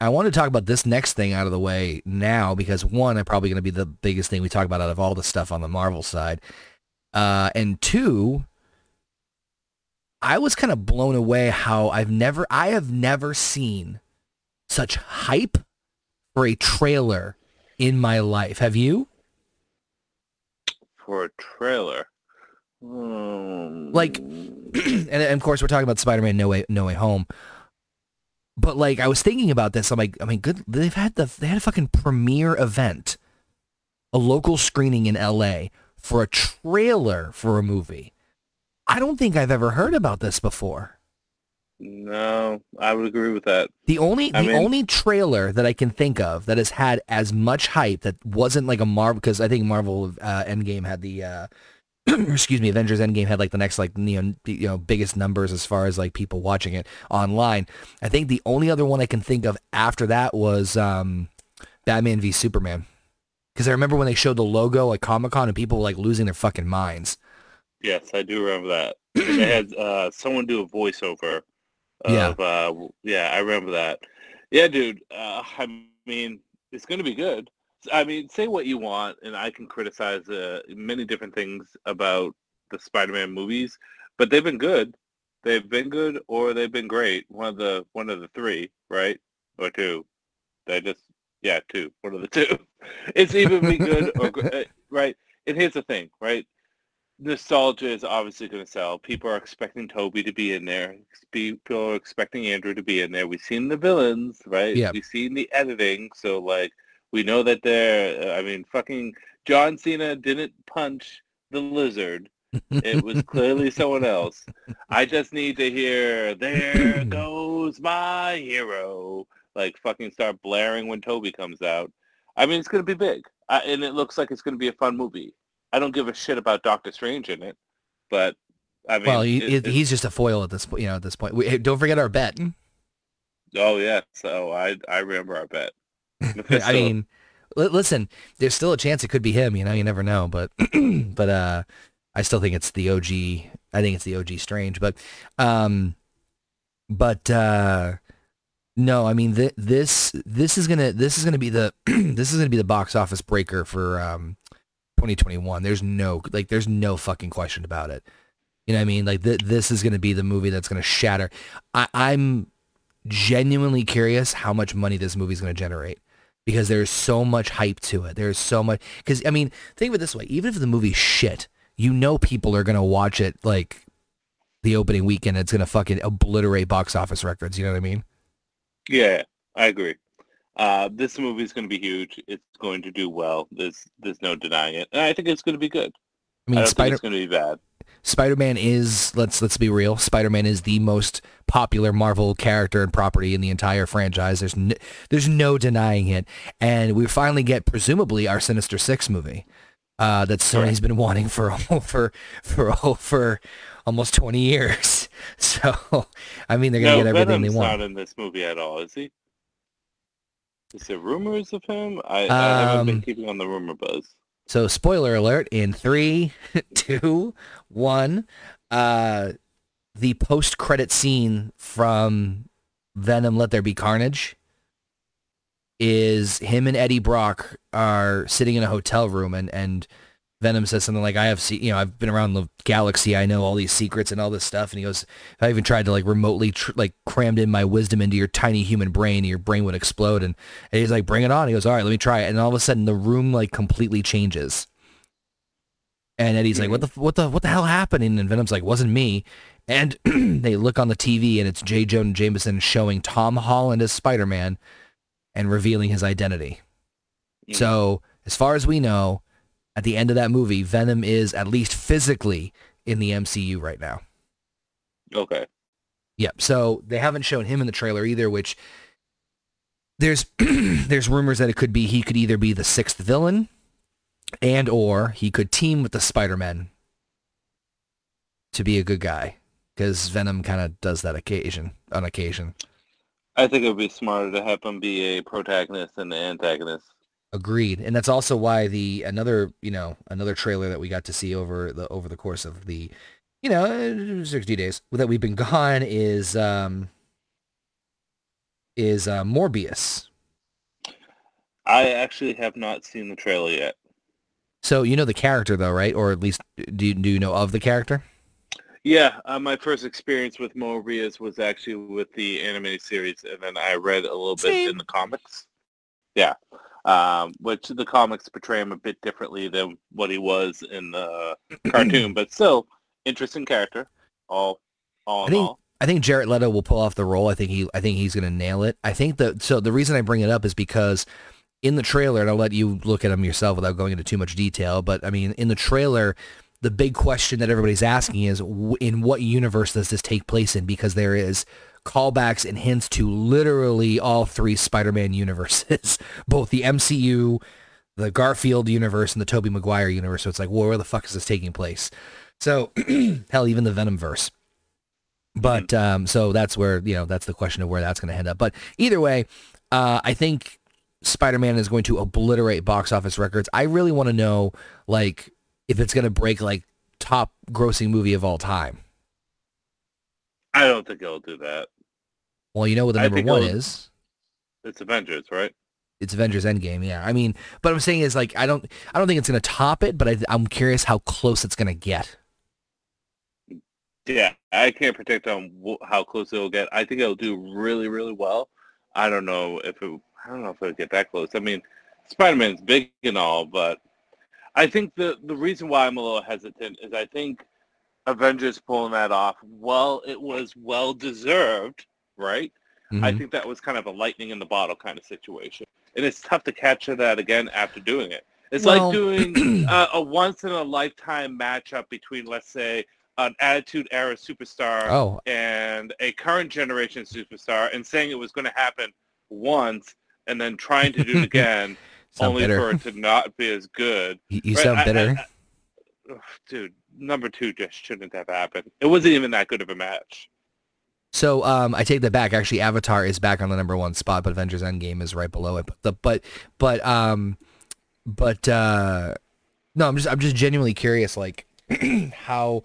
I want to talk about this next thing out of the way now because one, I'm probably going to be the biggest thing we talk about out of all the stuff on the Marvel side, uh, and two, I was kind of blown away how I've never, I have never seen such hype for a trailer in my life. Have you?
For a trailer? Um...
Like, hmm. and, and, of course we're talking about Spider-Man No Way, no Way Home. But like, I was thinking about this. I'm like, I mean, good. They've had the, they had a fucking premiere event, a local screening in LA for a trailer for a movie. I don't think I've ever heard about this before.
No, I would agree with that.
The only the I mean, only trailer that I can think of that has had as much hype that wasn't like a Marvel because I think Marvel uh, Endgame had the uh, excuse me Avengers Endgame had like the next like you know, you know biggest numbers as far as like people watching it online. I think the only other one I can think of after that was um, Batman v Superman because I remember when they showed the logo at Comic Con and people were like losing their fucking minds.
Yes, I do remember that. they had uh, someone do a voiceover. Of, yeah. Uh, yeah, I remember that. Yeah, dude. Uh, I mean, it's going to be good. I mean, say what you want, and I can criticize uh, many different things about the Spider-Man movies, but they've been good. They've been good, or they've been great. One of the one of the three, right, or two. They just yeah, two. One of the two. It's even be good or uh, right. And here's the thing, right? nostalgia is obviously going to sell. People are expecting Toby to be in there. People are expecting Andrew to be in there. We've seen the villains, right? We've seen the editing, so like we know that they're. Uh, I mean, fucking John Cena didn't punch the lizard. it was clearly someone else. I just need to hear "There goes my hero," like fucking start blaring when Toby comes out. I mean, it's gonna be big, I, and it looks like it's gonna be a fun movie. I don't give a shit about Doctor Strange in it, but I mean,
well,
he, it,
he's just a foil at this point. You know, at this point, we, hey, don't forget our bet.
Oh yeah, so I I remember our bet.
I mean, listen, there's still a chance it could be him. You know, you never know, but but uh, I still think it's the OG. I think it's the OG Strange, but um, but uh. No, I mean th- this. This is gonna. This is gonna be the. this is gonna be the box office breaker for um, 2021. There's no like there's no fucking question about it. You know what I mean? Like th- this is going to be the movie that's going to shatter. I- I'm genuinely curious how much money this movie is going to generate because there's so much hype to it. There's so much because I mean, think of it this way: even if the movie's shit, you know people are going to watch it like the opening weekend. It's going to fucking obliterate box office records. You know what I mean?
Yeah, I agree. Uh, this movie is going to be huge. It's going to do well. There's there's no denying it, and I think it's going to be good. I mean, I Spider- going to be bad.
Spider-Man is let's let's be real. Spider-Man is the most popular Marvel character and property in the entire franchise. There's no, there's no denying it, and we finally get presumably our Sinister Six movie uh, that Sony's been wanting for over for over almost 20 years. So I mean, they're gonna no, get everything Venom's they want. Not
in this movie at all, is he? Is there rumors of him? I, um, I haven't been um, keeping on the rumor buzz.
So spoiler alert! In three, two, one, uh, the post-credit scene from Venom: Let There Be Carnage is him and Eddie Brock are sitting in a hotel room and and Venom says something like, "I have, se- you know, I've been around the galaxy. I know all these secrets and all this stuff." And he goes, "If I even tried to like remotely tr- like crammed in my wisdom into your tiny human brain, your brain would explode." And, and he's like, "Bring it on!" He goes, "All right, let me try it." And all of a sudden, the room like completely changes. And Eddie's like, "What the what the what the hell happened?" And Venom's like, "Wasn't me." And they look on the TV, and it's J. Jonah Jameson showing Tom Holland as Spider Man, and revealing his identity. Mm-hmm. So as far as we know at the end of that movie, Venom is at least physically in the MCU right now.
Okay.
Yep. So they haven't shown him in the trailer either, which there's there's rumors that it could be he could either be the sixth villain and or he could team with the Spider-Man to be a good guy because Venom kind of does that occasion on occasion.
I think it would be smarter to have him be a protagonist than an antagonist.
Agreed, and that's also why the another you know another trailer that we got to see over the over the course of the you know sixty days that we've been gone is um is uh, Morbius.
I actually have not seen the trailer yet.
So you know the character though, right? Or at least do you, do you know of the character?
Yeah, uh, my first experience with Morbius was actually with the animated series, and then I read a little Same. bit in the comics. Yeah um, which the comics portray him a bit differently than what he was in the cartoon, but still interesting character. All,
all I think, all. I think Jared Leto will pull off the role. I think he, I think he's going to nail it. I think that. So the reason I bring it up is because in the trailer, and I'll let you look at him yourself without going into too much detail. But I mean, in the trailer, the big question that everybody's asking is in what universe does this take place in? Because there is callbacks and hints to literally all three Spider-Man universes, both the MCU, the Garfield universe, and the Tobey Maguire universe. So it's like, well, where the fuck is this taking place? So hell, even the Venom verse. But mm-hmm. um, so that's where you know that's the question of where that's going to end up. But either way, uh, I think Spider-Man is going to obliterate box office records. I really want to know like if it's going to break like top grossing movie of all time.
I don't think it'll do that.
Well, you know what the number one is.
It's Avengers, right?
It's Avengers Endgame, yeah. I mean, but I'm saying is like I don't, I don't think it's going to top it, but I, I'm curious how close it's going to get.
Yeah, I can't predict on wh- how close it'll get. I think it'll do really, really well. I don't know if it, I don't know if it'll get that close. I mean, Spider-Man's big and all, but I think the the reason why I'm a little hesitant is I think Avengers pulling that off, well, it was well deserved, right? Mm-hmm. I think that was kind of a lightning in the bottle kind of situation, and it's tough to capture that again after doing it. It's well, like doing a once in a lifetime matchup between, let's say, an Attitude Era superstar
oh.
and a current generation superstar, and saying it was going to happen once and then trying to do it again Sound only bitter. for it to not be as good.
You, you right? sound I, bitter. I,
I, dude, number two just shouldn't have happened. It wasn't even that good of a match.
So um, I take that back. Actually, Avatar is back on the number one spot, but Avengers Endgame is right below it. But the, but but um, but uh, no, I'm just I'm just genuinely curious, like how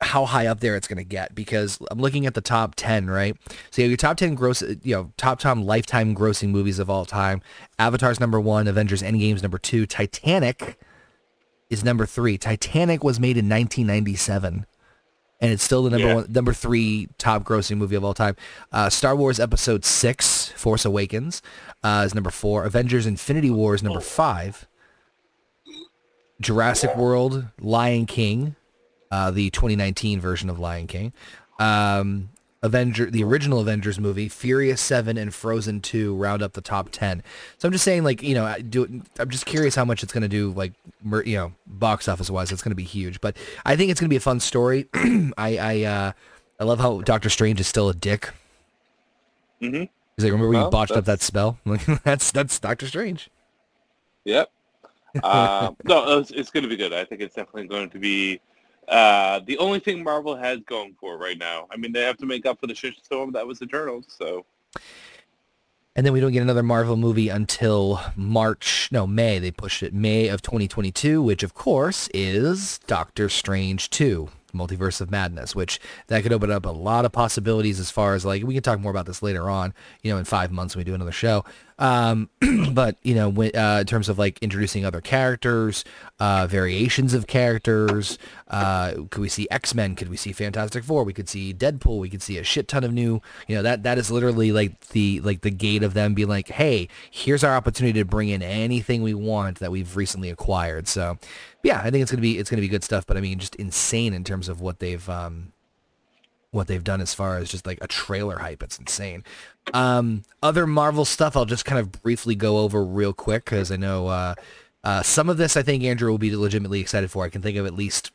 how high up there it's going to get because I'm looking at the top 10, right? So you your top 10 gross, you know, top 10 lifetime grossing movies of all time. Avatar's number one, Avengers Endgame's number two, Titanic is number three. Titanic was made in 1997 and it's still the number yeah. one, number three top grossing movie of all time. Uh, Star Wars Episode Six, Force Awakens, uh, is number four. Avengers: Infinity War is number oh. five. Jurassic World, Lion King, uh, the 2019 version of Lion King. Um, Avenger, the original Avengers movie, Furious Seven, and Frozen Two round up the top ten. So I'm just saying, like, you know, I do. I'm just curious how much it's going to do, like, you know, box office wise. It's going to be huge, but I think it's going to be a fun story. I I, uh, I love how Doctor Strange is still a dick.
Mm-hmm.
He's like, remember well, you botched up that spell? Like, that's that's Doctor Strange.
Yep. Uh, no, it's, it's going to be good. I think it's definitely going to be uh, the only thing Marvel has going for right now. I mean, they have to make up for the shitstorm that was Eternals. So,
and then we don't get another Marvel movie until March, no May. They pushed it May of 2022, which of course is Doctor Strange 2. Multiverse of Madness, which that could open up a lot of possibilities as far as like we can talk more about this later on, you know, in five months when we do another show. Um, but you know, when, uh, in terms of like introducing other characters, uh, variations of characters, uh, could we see X Men? Could we see Fantastic Four? We could see Deadpool. We could see a shit ton of new. You know that that is literally like the like the gate of them being like, hey, here's our opportunity to bring in anything we want that we've recently acquired. So, yeah, I think it's gonna be it's gonna be good stuff. But I mean, just insane in terms of what they've um, what they've done as far as just like a trailer hype. It's insane. Um, other Marvel stuff I'll just kind of briefly go over real quick because I know uh, uh, some of this I think Andrew will be legitimately excited for. I can think of at least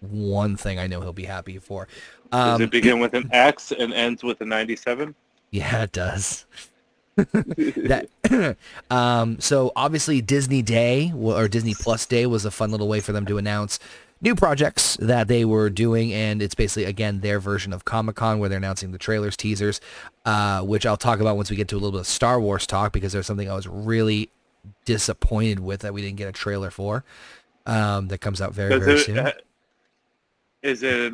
one thing I know he'll be happy for.
Um, does it um, begin with an X and ends with a 97?
Yeah, it does. that, um, so obviously Disney Day or Disney Plus Day was a fun little way for them to announce new projects that they were doing, and it's basically again their version of Comic Con where they're announcing the trailers, teasers, uh, which I'll talk about once we get to a little bit of Star Wars talk because there's something I was really disappointed with that we didn't get a trailer for um, that comes out very very it, soon. Uh,
is it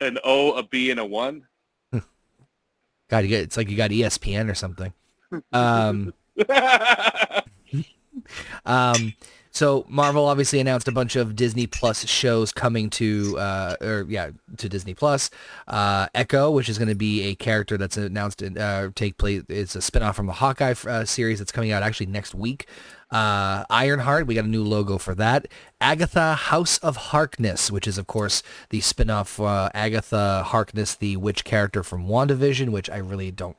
an O, a B, and a one?
God, you get it's like you got ESPN or something. Um, um, so Marvel obviously announced a bunch of Disney Plus shows coming to, uh, or yeah, to Disney Plus. Uh, Echo, which is going to be a character that's announced in, uh, take place, it's a spinoff from the Hawkeye uh, series that's coming out actually next week. Uh, Ironheart, we got a new logo for that. Agatha House of Harkness, which is, of course, the spinoff uh, Agatha Harkness, the witch character from WandaVision, which I really don't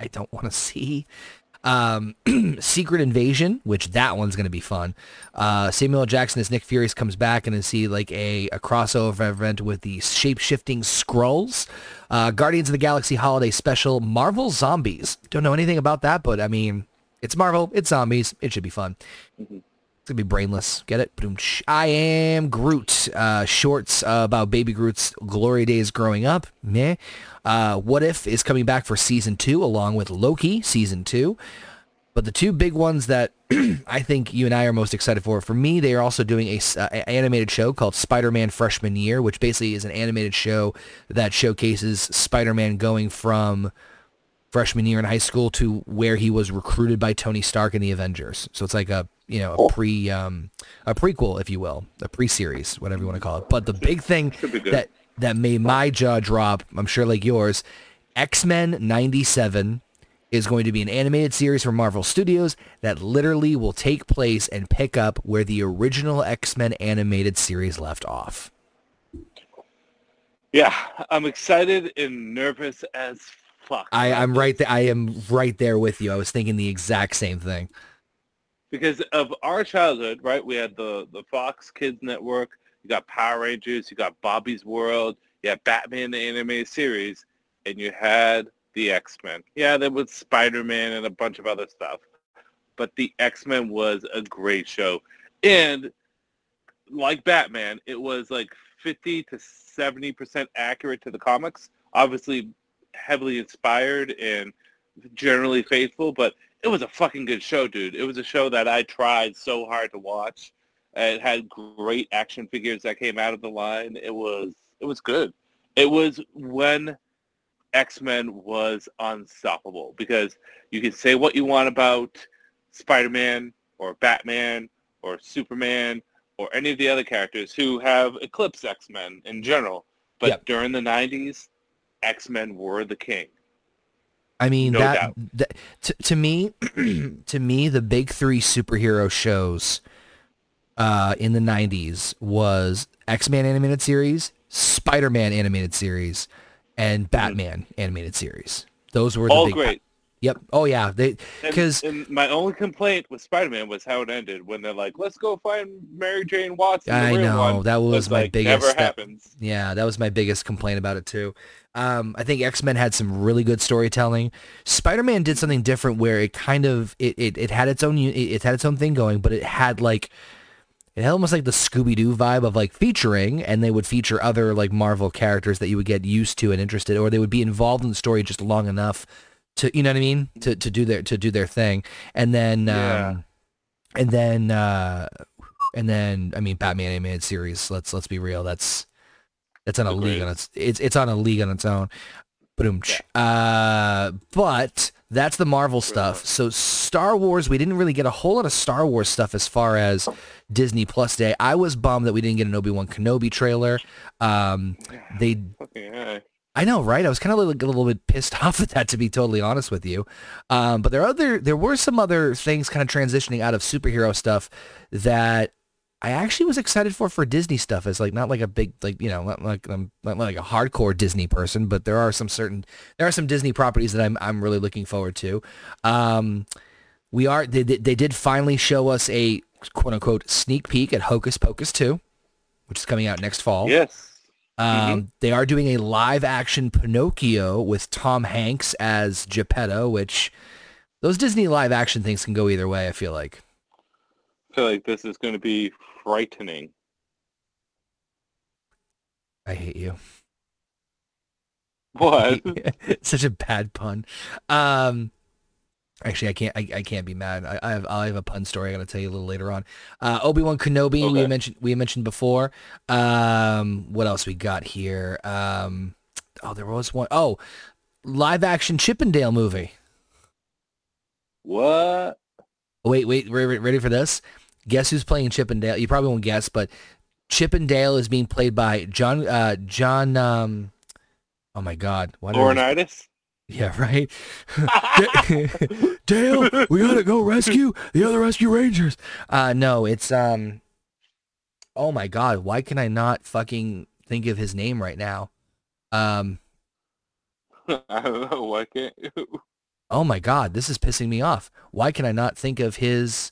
I don't want to see. Um, Secret Invasion, which that one's going to be fun. Uh, Samuel Jackson as Nick Fury comes back and see like a, a crossover event with the shape-shifting Skrulls. Uh, Guardians of the Galaxy Holiday Special, Marvel Zombies. Don't know anything about that, but I mean, it's Marvel, it's zombies, it should be fun. Mm-hmm. It's gonna be brainless. Get it? I am Groot. Uh, shorts about Baby Groot's glory days growing up. Meh. Uh, what if is coming back for season two along with Loki season two. But the two big ones that I think you and I are most excited for, for me, they are also doing uh, a animated show called Spider-Man Freshman Year, which basically is an animated show that showcases Spider-Man going from freshman year in high school to where he was recruited by Tony Stark in the Avengers. So it's like a you know a oh. pre um, a prequel, if you will, a pre series, whatever you want to call it. But the big thing that that made my jaw drop, I'm sure like yours, X Men '97 is going to be an animated series from Marvel Studios that literally will take place and pick up where the original X-Men animated series left off.
Yeah, I'm excited and nervous as fuck.
I, I'm right I am right there with you. I was thinking the exact same thing
because of our childhood, right? We had the the Fox Kids Network. You got Power Rangers. You got Bobby's World. You had Batman the animated series, and you had the X Men. Yeah, there was Spider Man and a bunch of other stuff, but the X Men was a great show, and like Batman, it was like fifty to seventy percent accurate to the comics. Obviously, heavily inspired and generally faithful, but it was a fucking good show, dude. It was a show that I tried so hard to watch. It had great action figures that came out of the line. It was it was good. It was when X-Men was unstoppable because you can say what you want about Spider-Man or Batman or Superman or any of the other characters who have eclipsed X-Men in general. But yep. during the 90s, X-Men were the king.
I mean no that, that to, to me to me the big 3 superhero shows uh, in the 90s was X-Men animated series, Spider-Man animated series, and mm-hmm. Batman animated series. Those were all great. Yep. Oh yeah. They because
my only complaint with Spider-Man was how it ended when they're like, "Let's go find Mary Jane Watson."
I know one. that was my like, biggest. Never that, happens. Yeah, that was my biggest complaint about it too. Um, I think X-Men had some really good storytelling. Spider-Man did something different where it kind of it it, it had its own it, it had its own thing going, but it had like it had almost like the Scooby Doo vibe of like featuring, and they would feature other like Marvel characters that you would get used to and interested, or they would be involved in the story just long enough to you know what I mean to to do their to do their thing, and then yeah. um, and then uh, and then I mean Batman animated series. Let's let's be real. That's that's on a league on its it's it's on a league on its own. Boom. Yeah. Uh, but that's the Marvel stuff. So Star Wars, we didn't really get a whole lot of Star Wars stuff as far as Disney Plus Day. I was bummed that we didn't get an Obi Wan Kenobi trailer. Um, they I know, right? I was kind of like a little bit pissed off at that, to be totally honest with you. Um, but there are other, there were some other things kind of transitioning out of superhero stuff that I actually was excited for for Disney stuff. As like not like a big, like you know, not like I'm um, not like a hardcore Disney person, but there are some certain, there are some Disney properties that I'm I'm really looking forward to. Um, we are they they did finally show us a quote unquote sneak peek at Hocus Pocus two, which is coming out next fall.
Yes.
Mm-hmm. Um, mm-hmm. They are doing a live action Pinocchio with Tom Hanks as Geppetto, which those Disney live action things can go either way. I feel like.
I feel like this is going to be frightening.
I hate you.
What?
Such a bad pun. Um, Actually, I can't. I, I can't be mad. I, I have. I have a pun story. I'm gonna tell you a little later on. Uh, Obi Wan Kenobi. Okay. We mentioned. We mentioned before. Um, what else we got here? Um, oh, there was one. Oh, live action Chippendale movie.
What?
Wait, wait. Re- ready for this? Guess who's playing Chippendale? You probably won't guess, but Chippendale is being played by John. Uh, John. Um, oh my God.
Why Laurinaitis.
Yeah, right. Dale, we gotta go rescue the other rescue rangers. Uh, no, it's um. Oh my god, why can I not fucking think of his name right now?
Um, I don't know. Why can't you?
Oh my god, this is pissing me off. Why can I not think of his?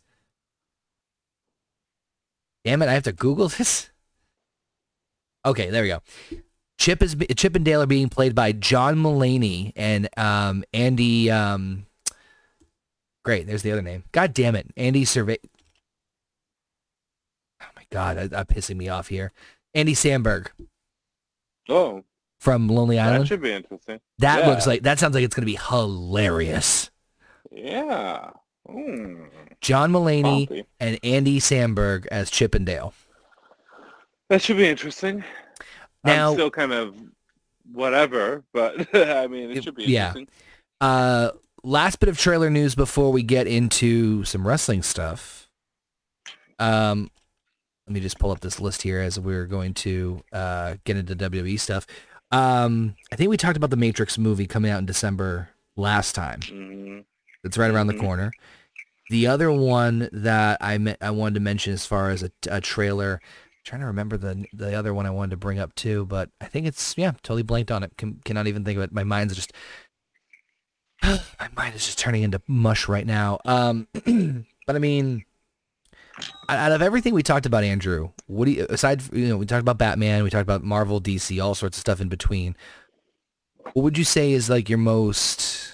Damn it! I have to Google this. Okay, there we go. Chip is Chip and Dale are being played by John Mulaney and um, Andy. Um, great, there's the other name. God damn it, Andy Survey. Oh my god, I, am pissing me off here. Andy Samberg.
Oh.
From Lonely Island. That
should be interesting.
That yeah. looks like that sounds like it's going to be hilarious.
Yeah. Mm.
John Mulaney and Andy Samberg as Chip and Dale.
That should be interesting. Now, I'm still kind of whatever, but I mean, it should be
yeah. Uh, last bit of trailer news before we get into some wrestling stuff. Um, let me just pull up this list here as we are going to uh, get into WWE stuff. Um, I think we talked about the Matrix movie coming out in December last time. Mm-hmm. It's right around mm-hmm. the corner. The other one that I me- I wanted to mention as far as a, a trailer trying to remember the the other one I wanted to bring up too, but I think it's yeah, totally blanked on it. Can, cannot even think of it. My mind's just my mind is just turning into mush right now. Um, but I mean, out of everything we talked about, Andrew, what do you aside? You know, we talked about Batman, we talked about Marvel, DC, all sorts of stuff in between. What would you say is like your most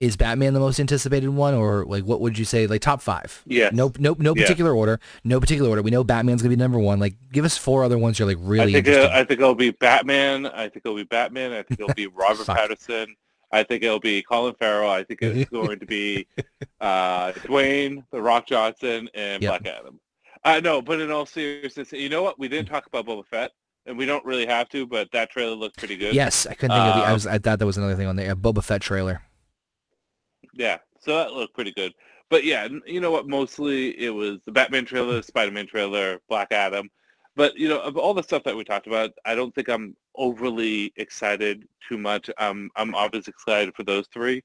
is Batman the most anticipated one, or like what would you say, like top five?
Yeah.
Nope. Nope. No particular yeah. order. No particular order. We know Batman's gonna be number one. Like, give us four other ones you're like really.
I think uh, interested. I think it'll be Batman. I think it'll be Batman. I think it'll be Robert Pattinson. I think it'll be Colin Farrell. I think it's going to be uh, Dwayne the Rock Johnson and yep. Black Adam. I uh, know, but in all seriousness, you know what? We didn't talk about Boba Fett and we don't really have to, but that trailer looked pretty good.
Yes, I couldn't think um, of the. Uh, I, was, I thought that was another thing on there. A Boba Fett trailer.
Yeah, so that looked pretty good. But yeah, you know what? Mostly it was the Batman trailer, Spider-Man trailer, Black Adam. But you know, of all the stuff that we talked about, I don't think I'm overly excited too much. Um, I'm obviously excited for those three,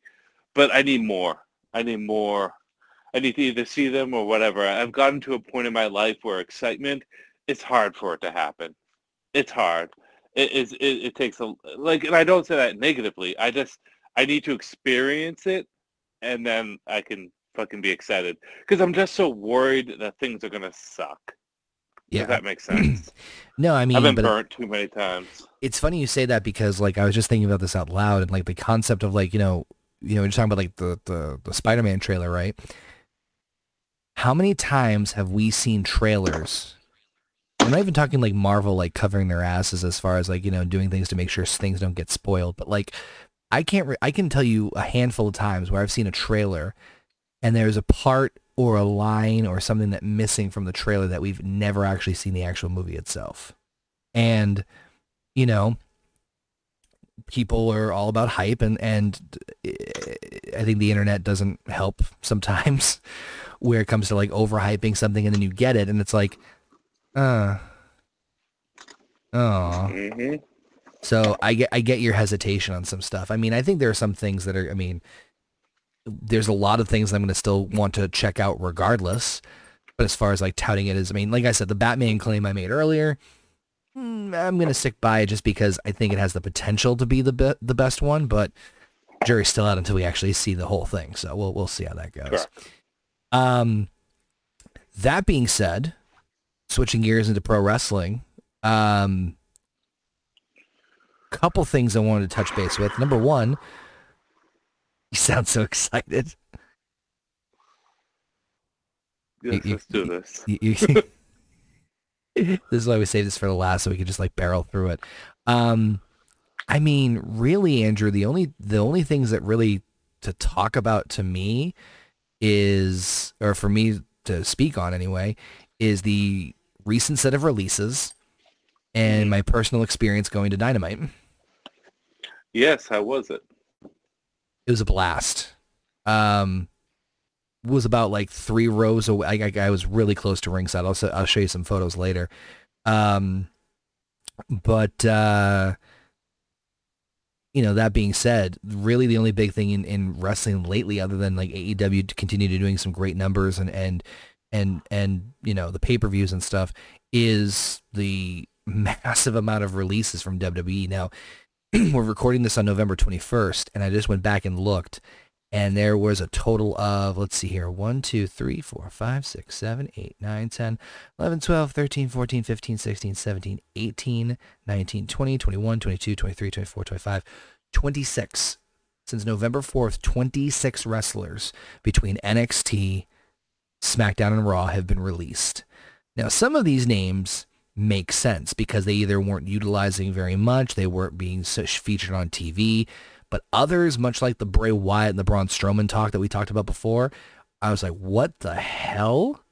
but I need more. I need more. I need to either see them or whatever. I've gotten to a point in my life where excitement, it's hard for it to happen. It's hard. It, it, it, it takes a like, and I don't say that negatively. I just I need to experience it and then I can fucking be excited because I'm just so worried that things are gonna suck. Yeah, that makes sense.
no, I mean,
I've been burnt too many times.
It's funny you say that because like I was just thinking about this out loud and like the concept of like you know you know you're talking about like the the, the Spider-Man trailer, right? How many times have we seen trailers? I'm not even talking like Marvel like covering their asses as far as like you know doing things to make sure things don't get spoiled, but like I can't. Re- I can tell you a handful of times where I've seen a trailer, and there's a part or a line or something that's missing from the trailer that we've never actually seen the actual movie itself. And you know, people are all about hype, and and eh, I think the internet doesn't help sometimes where it comes to like overhyping something, and then you get it, and it's like, uh, oh. Mm-hmm. So I get I get your hesitation on some stuff. I mean, I think there are some things that are. I mean, there's a lot of things I'm going to still want to check out regardless. But as far as like touting it as, I mean, like I said, the Batman claim I made earlier, mm, I'm going to stick by it just because I think it has the potential to be the be- the best one. But jury's still out until we actually see the whole thing. So we'll we'll see how that goes. Sure. Um, that being said, switching gears into pro wrestling. Um, couple things I wanted to touch base with. Number one, you sound so excited.
Yes, you, let's you, do this. You, this
is why we save this for the last, so we can just like barrel through it. Um, I mean, really, Andrew, the only the only things that really to talk about to me is, or for me to speak on anyway, is the recent set of releases and mm-hmm. my personal experience going to Dynamite.
Yes, how was it? It
was a blast. Um, was about like three rows away. I, I, I was really close to ringside. I'll, I'll show you some photos later. Um, but uh, you know, that being said, really the only big thing in, in wrestling lately, other than like AEW to doing some great numbers and and and and you know the pay per views and stuff, is the massive amount of releases from WWE now. we're recording this on November 21st, and I just went back and looked, and there was a total of, let's see here, 1, 2, 3, 4, 5, 6, 7, 8, 9, 10, 11, 12, 13, 14, 15, 16, 17, 18, 19, 20, 21, 22, 23, 24, 25, 26. Since November 4th, 26 wrestlers between NXT, SmackDown, and Raw have been released. Now, some of these names make sense because they either weren't utilizing very much, they weren't being featured on TV, but others, much like the Bray Wyatt and the Braun Strowman talk that we talked about before, I was like, what the hell?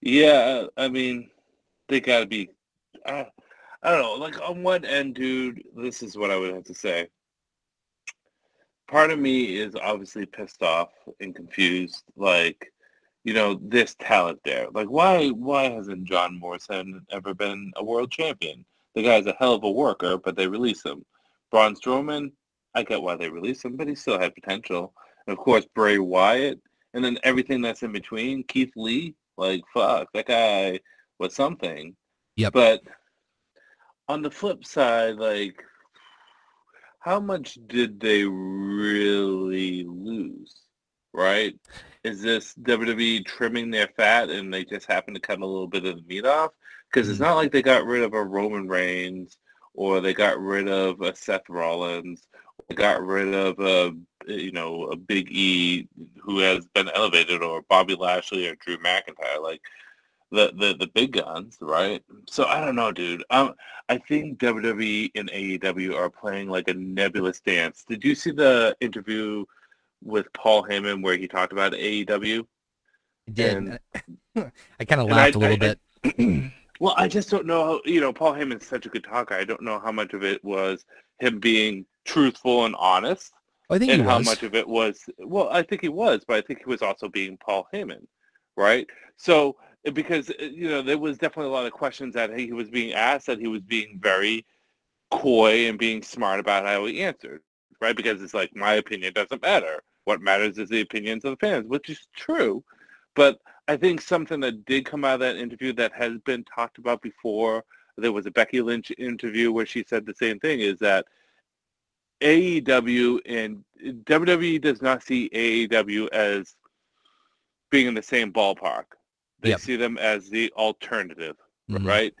Yeah, I mean, they got to be. Uh, I don't know. Like on one end, dude, this is what I would have to say. Part of me is obviously pissed off and confused. Like, you know, this talent there. Like, why why hasn't John Morrison ever been a world champion? The guy's a hell of a worker, but they release him. Braun Strowman, I get why they released him, but he still had potential. And of course, Bray Wyatt, and then everything that's in between. Keith Lee, like, fuck, that guy was something. Yep. But on the flip side, like, how much did they really lose? Right? is this WWE trimming their fat and they just happen to cut a little bit of the meat off? Because it's mm-hmm. not like they got rid of a Roman Reigns or they got rid of a Seth Rollins or they got rid of a you know a Big E who has been elevated or Bobby Lashley or Drew McIntyre like the the, the big guns right so I don't know dude um I think WWE and AEW are playing like a nebulous dance did you see the interview with Paul Heyman where he talked about AEW.
did. And, I kind of laughed I, a little I, bit.
I, well, I just don't know. How, you know, Paul Heyman's such a good talker. I don't know how much of it was him being truthful and honest. Oh, I think and how much of it was. Well, I think he was, but I think he was also being Paul Heyman, right? So because uh, you know there was definitely a lot of questions that he was being asked that he was being very coy and being smart about how he answered right? Because it's like my opinion doesn't matter. What matters is the opinions of the fans, which is true. But I think something that did come out of that interview that has been talked about before, there was a Becky Lynch interview where she said the same thing, is that AEW and WWE does not see AEW as being in the same ballpark. They yep. see them as the alternative, mm-hmm. right?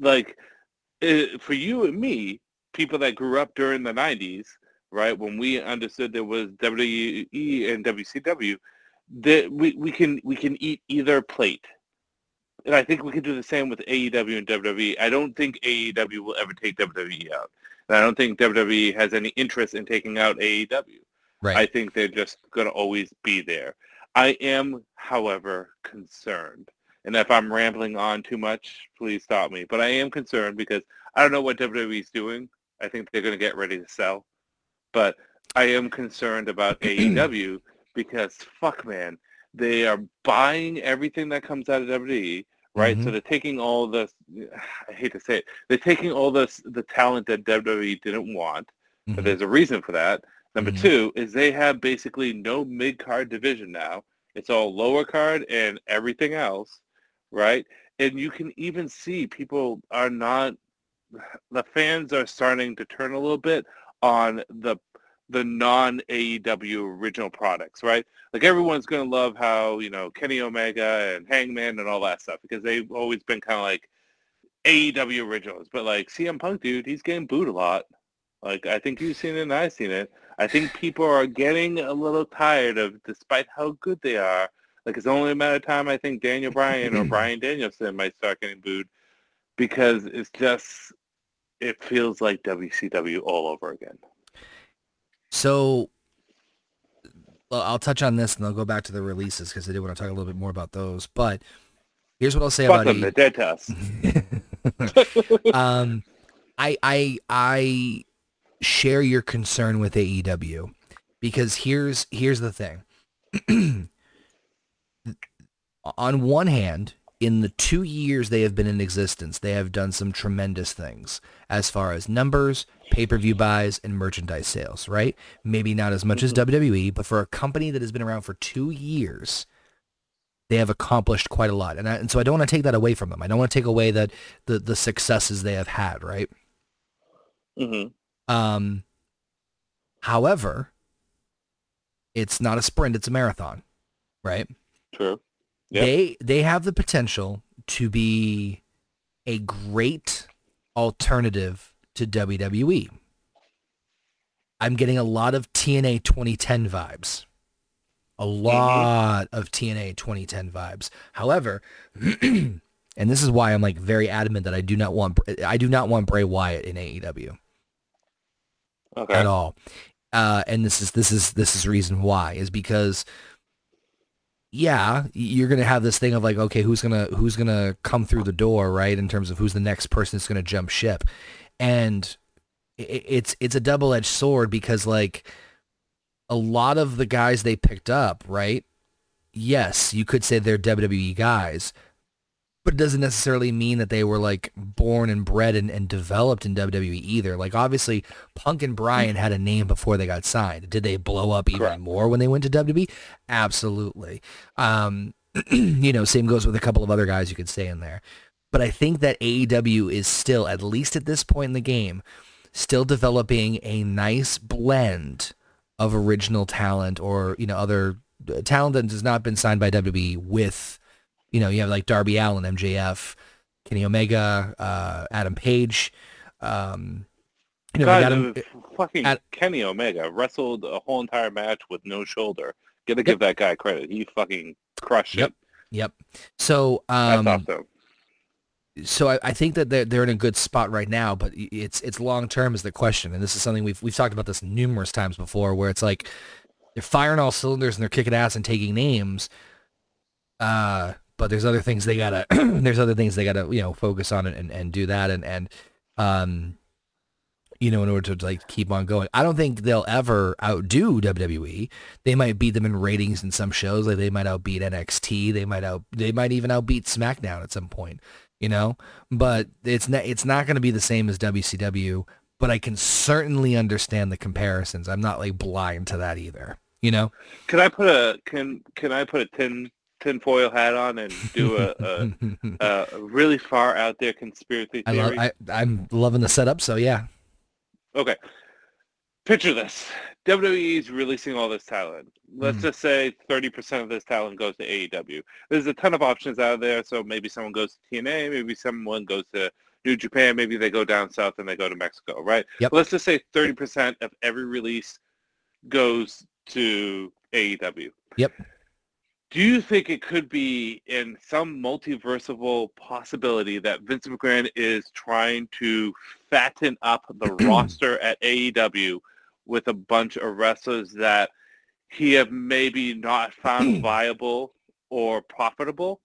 Like, eh, for you and me, people that grew up during the 90s, right, when we understood there was WWE and WCW, that we, we can we can eat either plate. And I think we can do the same with AEW and WWE. I don't think AEW will ever take WWE out. And I don't think WWE has any interest in taking out AEW. Right. I think they're just going to always be there. I am, however, concerned. And if I'm rambling on too much, please stop me. But I am concerned because I don't know what WWE is doing. I think they're going to get ready to sell. But I am concerned about AEW because fuck, man, they are buying everything that comes out of WWE, right? Mm-hmm. So they're taking all the, I hate to say it, they're taking all the the talent that WWE didn't want. Mm-hmm. But there's a reason for that. Number mm-hmm. two is they have basically no mid card division now. It's all lower card and everything else, right? And you can even see people are not the fans are starting to turn a little bit on the the non AEW original products, right? Like everyone's gonna love how you know Kenny Omega and Hangman and all that stuff because they've always been kind of like AEW originals. But like CM Punk, dude, he's getting booed a lot. Like I think you've seen it and I've seen it. I think people are getting a little tired of, despite how good they are. Like it's only a matter of time I think Daniel Bryan or Bryan Danielson might start getting booed because it's just it feels like WCW all over again.
So I'll touch on this and I'll go back to the releases because I did want to talk a little bit more about those. But here's what I'll say Fuck
about them, e- dead test.
um, I I I share your concern with AEW because here's here's the thing. on one hand, in the two years they have been in existence, they have done some tremendous things as far as numbers, pay-per-view buys, and merchandise sales, right? Maybe not as much as mm-hmm. WWE, but for a company that has been around for two years, they have accomplished quite a lot. And, I, and so I don't want to take that away from them. I don't want to take away that the, the successes they have had, right?
Mm-hmm.
Um, however, it's not a sprint, it's a marathon, right?
True.
Yep. They they have the potential to be a great alternative to WWE. I'm getting a lot of TNA 2010 vibes. A mm-hmm. lot of TNA 2010 vibes. However, and this is why I'm like very adamant that I do not want I do not want Bray Wyatt in AEW. Okay. At all. Uh, and this is this is this is reason why is because yeah, you're going to have this thing of like, okay, who's going to who's going to come through the door, right? In terms of who's the next person that's going to jump ship, and it's it's a double edged sword because like a lot of the guys they picked up, right? Yes, you could say they're WWE guys, but it doesn't necessarily mean that they were like born and bred and, and developed in WWE either. Like obviously Punk and Bryan had a name before they got signed. Did they blow up even Correct. more when they went to WWE? Absolutely. Um, you know, same goes with a couple of other guys you could say in there. But I think that AEW is still, at least at this point in the game, still developing a nice blend of original talent or, you know, other uh, talent that has not been signed by WWE with you know, you have like Darby Allin, MJF, Kenny Omega, uh, Adam Page. Um,
you know, God, Adam, fucking Ad, Kenny Omega wrestled a whole entire match with no shoulder. Gotta yep. give that guy credit. He fucking crushed
yep. it. Yep. So um, So I, I, think that they're, they're in a good spot right now, but it's it's long term is the question, and this is something we've we've talked about this numerous times before, where it's like they're firing all cylinders and they're kicking ass and taking names, uh, but there's other things they gotta there's other things they gotta you know focus on and, and do that and and um you know in order to like keep on going i don't think they'll ever outdo wwe they might beat them in ratings in some shows like they might outbeat nxt they might out they might even outbeat smackdown at some point you know but it's not it's not going to be the same as wcw but i can certainly understand the comparisons i'm not like blind to that either you know
can i put a can can i put a 10 tinfoil hat on and do a, a, a really far out there conspiracy
theory. I love, I, I'm loving the setup, so yeah.
Okay. Picture this. WWE is releasing all this talent. Let's mm. just say 30% of this talent goes to AEW. There's a ton of options out there, so maybe someone goes to TNA, maybe someone goes to New Japan, maybe they go down south and they go to Mexico, right? Yep. Let's just say 30% of every release goes to AEW.
Yep
do you think it could be in some multiversal possibility that Vince McMahon is trying to fatten up the roster at AEW with a bunch of wrestlers that he have maybe not found hmm. viable or profitable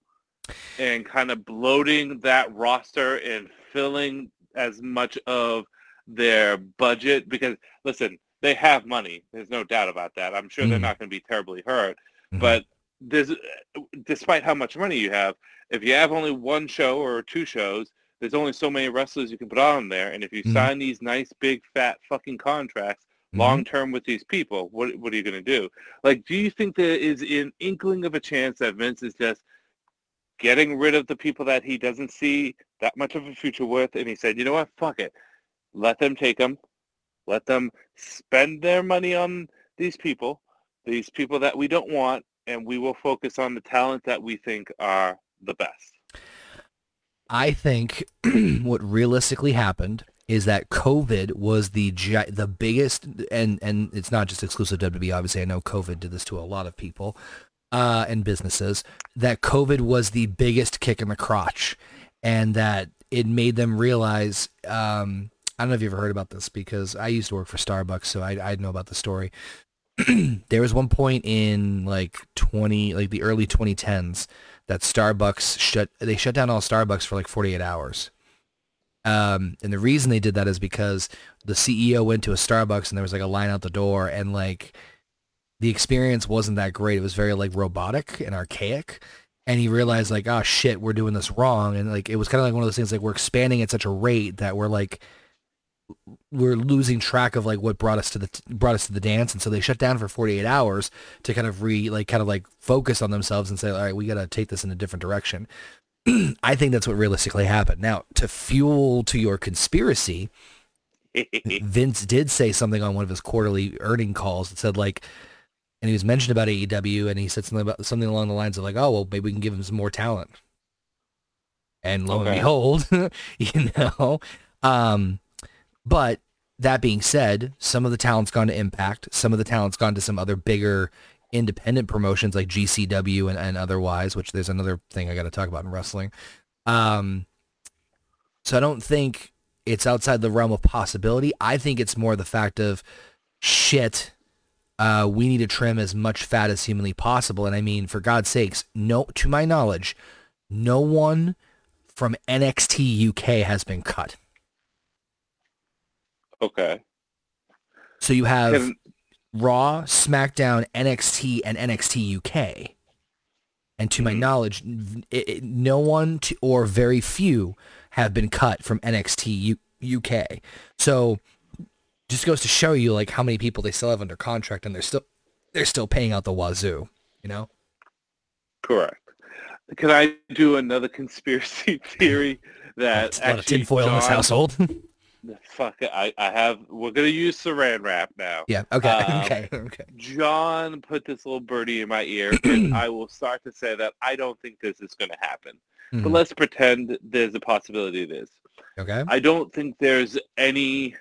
and kind of bloating that roster and filling as much of their budget because listen, they have money. There's no doubt about that. I'm sure mm they're hmm. not going to be terribly hurt, hmm. but there's despite how much money you have, if you have only one show or two shows, there's only so many wrestlers you can put on there. And if you mm-hmm. sign these nice big fat fucking contracts mm-hmm. long term with these people, what what are you gonna do? Like, do you think there is an inkling of a chance that Vince is just getting rid of the people that he doesn't see that much of a future with, and he said, you know what, fuck it, let them take them, let them spend their money on these people, these people that we don't want, and we will focus on the talent that we think are the best.
I think what realistically happened is that COVID was the the biggest, and and it's not just exclusive to WWE. Obviously, I know COVID did this to a lot of people uh, and businesses. That COVID was the biggest kick in the crotch, and that it made them realize. Um, I don't know if you ever heard about this because I used to work for Starbucks, so I I know about the story. there was one point in like 20 like the early 2010s that Starbucks shut they shut down all Starbucks for like 48 hours. Um, and the reason they did that is because the CEO went to a Starbucks and there was like a line out the door and like the experience wasn't that great. It was very like robotic and archaic. And he realized like, oh shit, we're doing this wrong. And like, it was kind of like one of those things like we're expanding at such a rate that we're like we're losing track of like what brought us to the brought us to the dance and so they shut down for 48 hours to kind of re like kind of like focus on themselves and say all right we got to take this in a different direction i think that's what realistically happened now to fuel to your conspiracy vince did say something on one of his quarterly earning calls that said like and he was mentioned about AEW and he said something about something along the lines of like oh well maybe we can give him some more talent and lo okay. and behold you know um but that being said, some of the talent's gone to Impact. Some of the talent's gone to some other bigger independent promotions like GCW and, and otherwise, which there's another thing I got to talk about in wrestling. Um, so I don't think it's outside the realm of possibility. I think it's more the fact of shit. Uh, we need to trim as much fat as humanly possible. And I mean, for God's sakes, no, to my knowledge, no one from NXT UK has been cut.
Okay.
So you have and, Raw, SmackDown, NXT, and NXT UK. And to mm-hmm. my knowledge, it, it, no one to, or very few have been cut from NXT U- UK. So just goes to show you like how many people they still have under contract and they're still they're still paying out the wazoo, you know?
Correct. Can I do another conspiracy theory that
That's actually a lot of tinfoil John, in this household?
Fuck, I, I have. We're gonna use Saran wrap now.
Yeah. Okay. Um, okay. Okay.
John put this little birdie in my ear, and I will start to say that I don't think this is gonna happen. Mm-hmm. But hmm. let's pretend there's a possibility it is. Okay. I don't think there's any.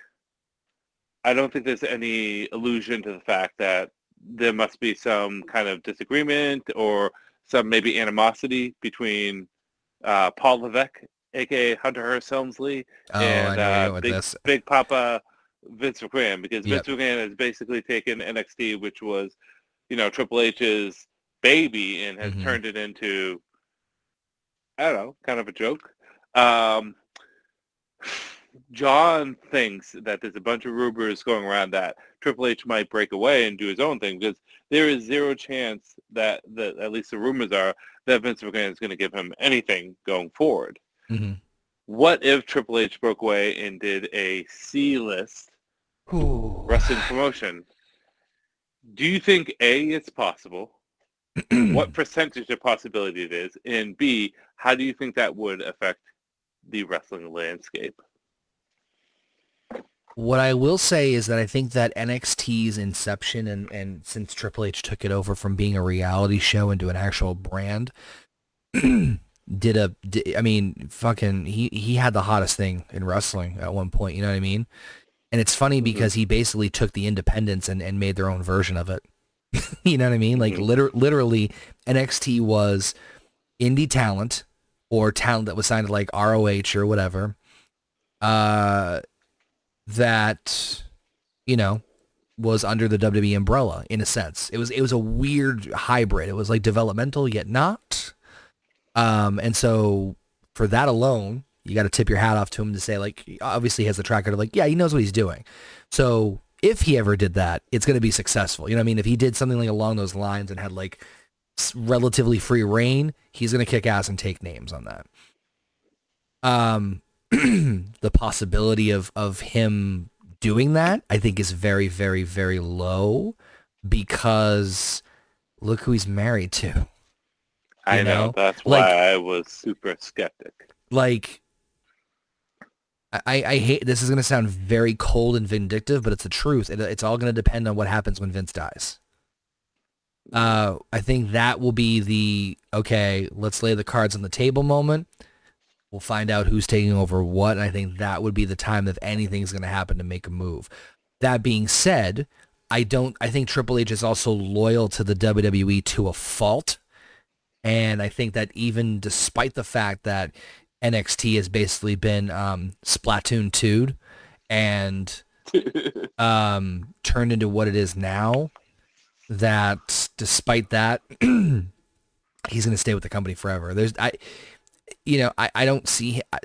I don't think there's any allusion to the fact that there must be some kind of disagreement or some maybe animosity between uh, Paul Levesque aka Hunter Hearst Helmsley, oh, and uh, Big, Big, Papa Vince McMahon, because yep. Vince McMahon has basically taken NXT, which was, you know, Triple H's baby, and has mm-hmm. turned it into, I don't know, kind of a joke. Um, John thinks that there's a bunch of rumors going around that Triple H might break away and do his own thing because there is zero chance that, that at least the rumors are that Vince McMahon is going to give him anything going forward. Mm-hmm. What if Triple H broke away and did a C-list wrestling promotion? Do you think A, it's possible? what percentage of possibility it is? And B, how do you think that would affect the wrestling landscape?
What I will say is that I think that NXT's inception and, and since Triple H took it over from being a reality show into an actual brand, did a. Did, I mean, fucking, he he had the hottest thing in wrestling at one point. You know what I mean? And it's funny mm-hmm. because he basically took the independence and, and made their own version of it. you know what I mean? Like mm-hmm. liter- literally, NXT was indie talent or talent that was signed to like ROH or whatever. Uh, that you know was under the WWE umbrella in a sense. It was it was a weird hybrid. It was like developmental yet not. Um, and so for that alone, you got to tip your hat off to him to say like, obviously he has the tracker to like, yeah, he knows what he's doing. So if he ever did that, it's going to be successful. You know what I mean? If he did something like along those lines and had like relatively free reign, he's going to kick ass and take names on that. Um, the possibility of of him doing that, I think, is very, very, very low because look who he's married to.
I know? know? that's why I was super skeptic.
Like,
I,
I hate this is going to sound very cold and vindictive, but it's the truth. It, it's all going to depend on what happens when Vince dies. Uh, I think that will be the okay. Let's lay the cards on the table moment. We'll find out who's taking over what, and I think that would be the time if anything's going to happen to make a move. That being said, I don't. I think Triple H is also loyal to the WWE to a fault and I think that even despite the fact that NXT has basically been um, Splatoon 2 and um, turned into what it is now, that despite that, he's going to stay with the company forever. There's, I, you know, I, I don't see, I,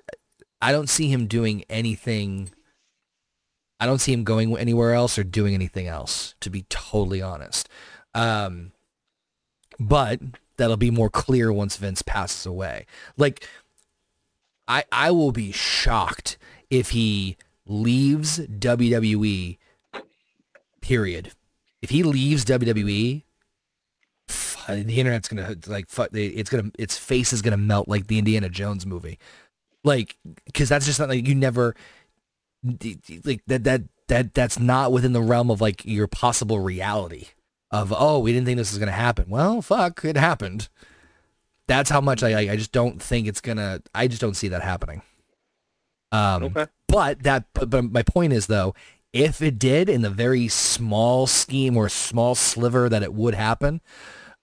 I don't see him doing anything. I don't see him going anywhere else or doing anything else, to be totally honest. Um, but that'll be more clear once Vince passes away. Like I I will be shocked if he leaves WWE period. If he leaves WWE, the internet's going to like fuck it's going to its face is going to melt like the Indiana Jones movie. Like cuz that's just not like you never like that that that that's not within the realm of like your possible reality of oh we didn't think this was going to happen well fuck it happened that's how much i i just don't think it's going to i just don't see that happening um okay. but that but, but my point is though if it did in the very small scheme or small sliver that it would happen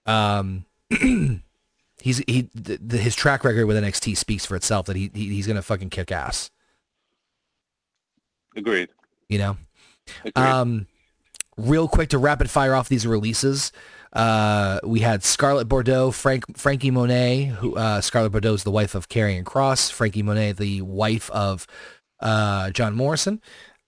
um he's he the, the, his track record with NXT speaks for itself that he, he he's going to fucking kick ass
agreed
you know Agreed. um real quick to rapid fire off these releases. Uh, we had Scarlett Bordeaux, Frank, Frankie Monet, who, uh, Scarlett Bordeaux is the wife of Karrion Kross, Frankie Monet, the wife of, uh, John Morrison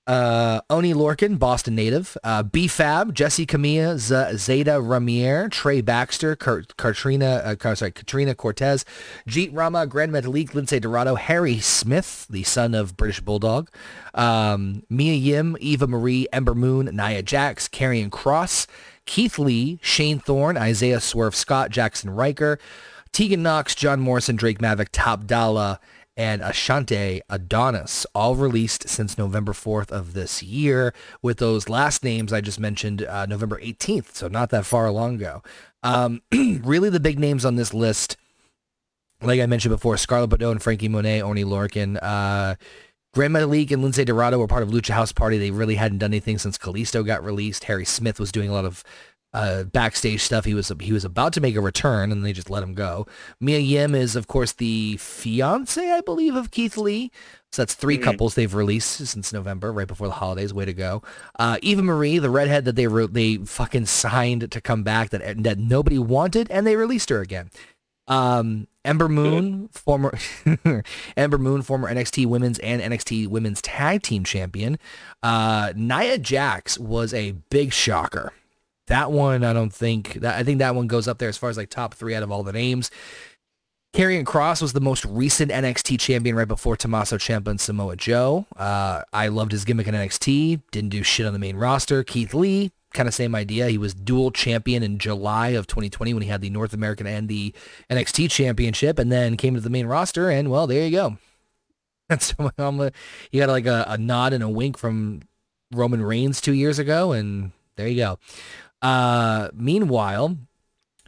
uh, Oney Lorcan, Boston native, uh, B-Fab, Jesse Camilla, Z- Zayda Ramier, Trey Baxter, Kurt, Katrina, uh, sorry, Katrina Cortez, Jeet Rama, Gran Metalik, Lince Dorado, Harry Smith, the son of British Bulldog, um, Mia Yim, Eva Marie, Ember Moon, Nia Jax, Karrion Kross, Keith Lee, Shane Thorne, Isaiah Swerve Scott, Jaxson Ryker, Tegan Knox, John Morrison, Drake Maverick, Top Dolla, and Ashante Adonis, all released since November 4th of this year, with those last names I just mentioned uh, November 18th, so not that far long ago. Um, really, the big names on this list, like I mentioned before, Scarlett Bordeaux and Frankie Monet, Oni Lorcan, uh, League and Lindsay Dorado were part of Lucha House Party. They really hadn't done anything since Kalisto got released. Harry Smith was doing a lot of uh, backstage stuff. He was he was about to make a return, and they just let him go. Mia Yim is, of course, the fiance, I believe, of Keith Lee. So that's 3 mm-hmm. couples they've released since November, right before the holidays. Way to go, uh, Eva Marie, the redhead that they re- they fucking signed to come back that that nobody wanted, and they released her again. Um, Ember mm-hmm. Moon, former Ember Moon, former NXT Women's and NXT Women's Tag Team Champion. Uh, Nia Jax was a big shocker that one, I don't think that I think that one goes up there as far as like top three out of all the names. Karrion Kross was the most recent NXT champion right before Tommaso Ciampa and Samoa Joe. Uh, I loved his gimmick in NXT. Didn't do shit on the main roster. Keith Lee, kind of same idea. He was dual champion in July of 2020 when he had the North American and the NXT championship, and then came to the main roster. And well, there you go. That's so uh, got like a, a nod and a wink from Roman Reigns two years ago, and there you go. Uh, meanwhile,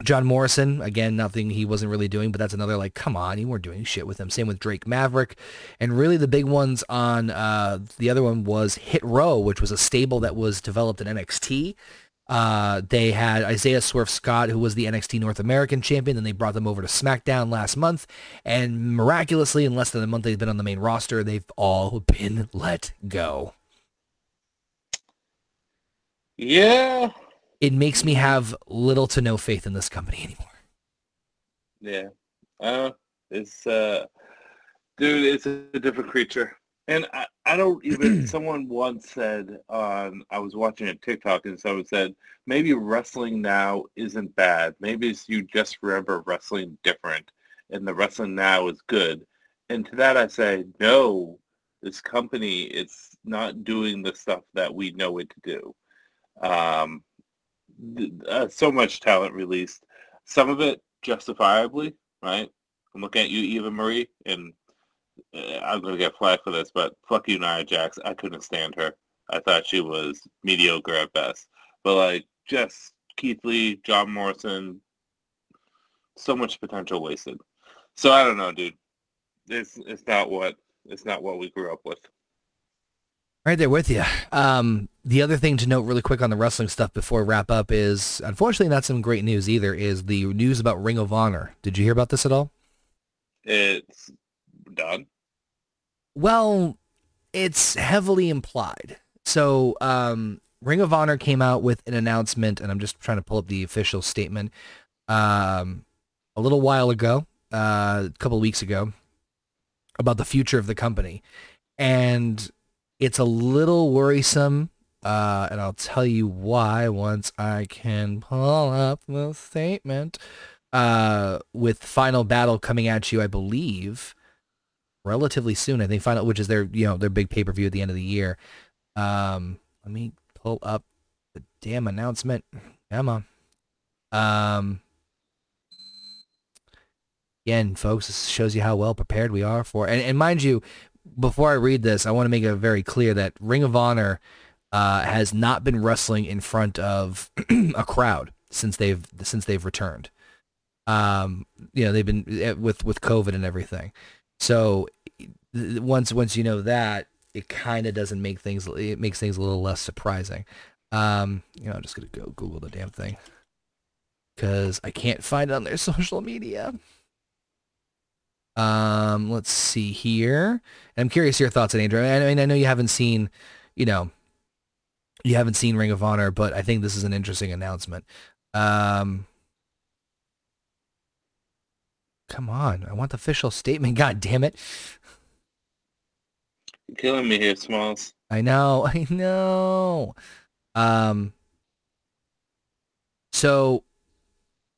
John Morrison, again, nothing he wasn't really doing, but that's another like, come on, you weren't doing shit with him. Same with Drake Maverick. And really the big ones on uh, the other one was Hit Row, which was a stable that was developed in NXT. Uh, they had Isaiah Swerve Scott, who was the NXT North American champion, and they brought them over to SmackDown last month. And miraculously, in less than a month they've been on the main roster, they've all been let go.
Yeah,
it makes me have little to no faith in this company anymore.
Yeah. Uh, it's, uh, dude, it's a different creature. And I, I don't even, someone once said on, I was watching a TikTok and someone said, maybe wrestling now isn't bad. Maybe it's you just remember wrestling different and the wrestling now is good. And to that I say, no, this company, it's not doing the stuff that we know it to do. Um, uh, so much talent released. Some of it justifiably, right? I'm looking at you, Eva Marie, and uh, I'm going to get flack for this, but fuck you, Nia Jax. I couldn't stand her. I thought she was mediocre at best. But like, just Keith Lee, John Morrison, so much potential wasted. So I don't know, dude. It's it's not what it's not what we grew up with.
Right there with you. Um, the other thing to note really quick on the wrestling stuff before we wrap up is, unfortunately, not some great news either, is the news about Ring of Honor. Did you hear about this at all?
It's done.
Well, it's heavily implied. So um, Ring of Honor came out with an announcement, and I'm just trying to pull up the official statement um, a little while ago, uh, a couple weeks ago, about the future of the company. And it's a little worrisome uh, and I'll tell you why once I can pull up the statement. Uh, with Final Battle coming at you, I believe, relatively soon. I think Final, which is their you know their big pay per view at the end of the year. Um, let me pull up the damn announcement. Come on. Um, again, folks, this shows you how well prepared we are for. And, and mind you, before I read this, I want to make it very clear that Ring of Honor uh, has not been wrestling in front of a crowd since they've since they've returned. Um, you know, they've been eh, with with COVID and everything. So once once you know that, it kind of doesn't make things it makes things a little less surprising. Um, you know, I'm just gonna go Google the damn thing because I can't find it on their social media. Um, let's see here. I'm curious your thoughts on Andrew. I mean, I know you haven't seen, you know, you haven't seen Ring of Honor, but I think this is an interesting announcement. Um, come on, I want the official statement. God damn it!
You're killing me here, Smalls.
I know, I know. Um, so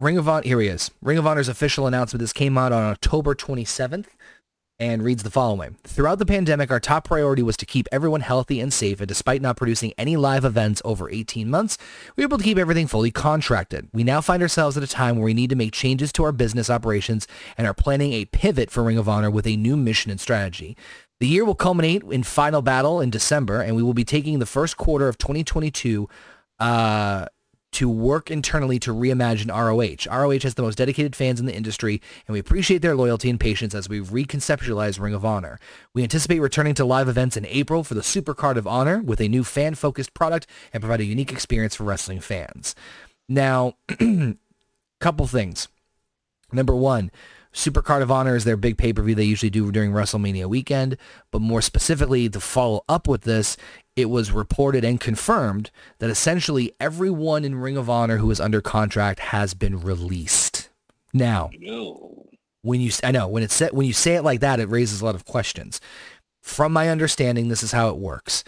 Ring of Honor, here he is. Ring of Honor's official announcement. This came out on October 27th and reads the following. Throughout the pandemic, our top priority was to keep everyone healthy and safe, and despite not producing any live events over 18 months, we were able to keep everything fully contracted. We now find ourselves at a time where we need to make changes to our business operations and are planning a pivot for Ring of Honor with a new mission and strategy. The year will culminate in Final Battle in December, and we will be taking the first quarter of 2022 uh, to work internally to reimagine ROH. ROH has the most dedicated fans in the industry, and we appreciate their loyalty and patience as we reconceptualize Ring of Honor. We anticipate returning to live events in April for the Supercard of Honor with a new fan-focused product and provide a unique experience for wrestling fans. Now, couple things. Number one, Super Card of Honor is their big pay-per-view they usually do during WrestleMania weekend. But more specifically, to follow up with this, it was reported and confirmed that essentially everyone in Ring of Honor who is under contract has been released. Now, when you I know when it's when you say it like that, it raises a lot of questions. From my understanding, this is how it works.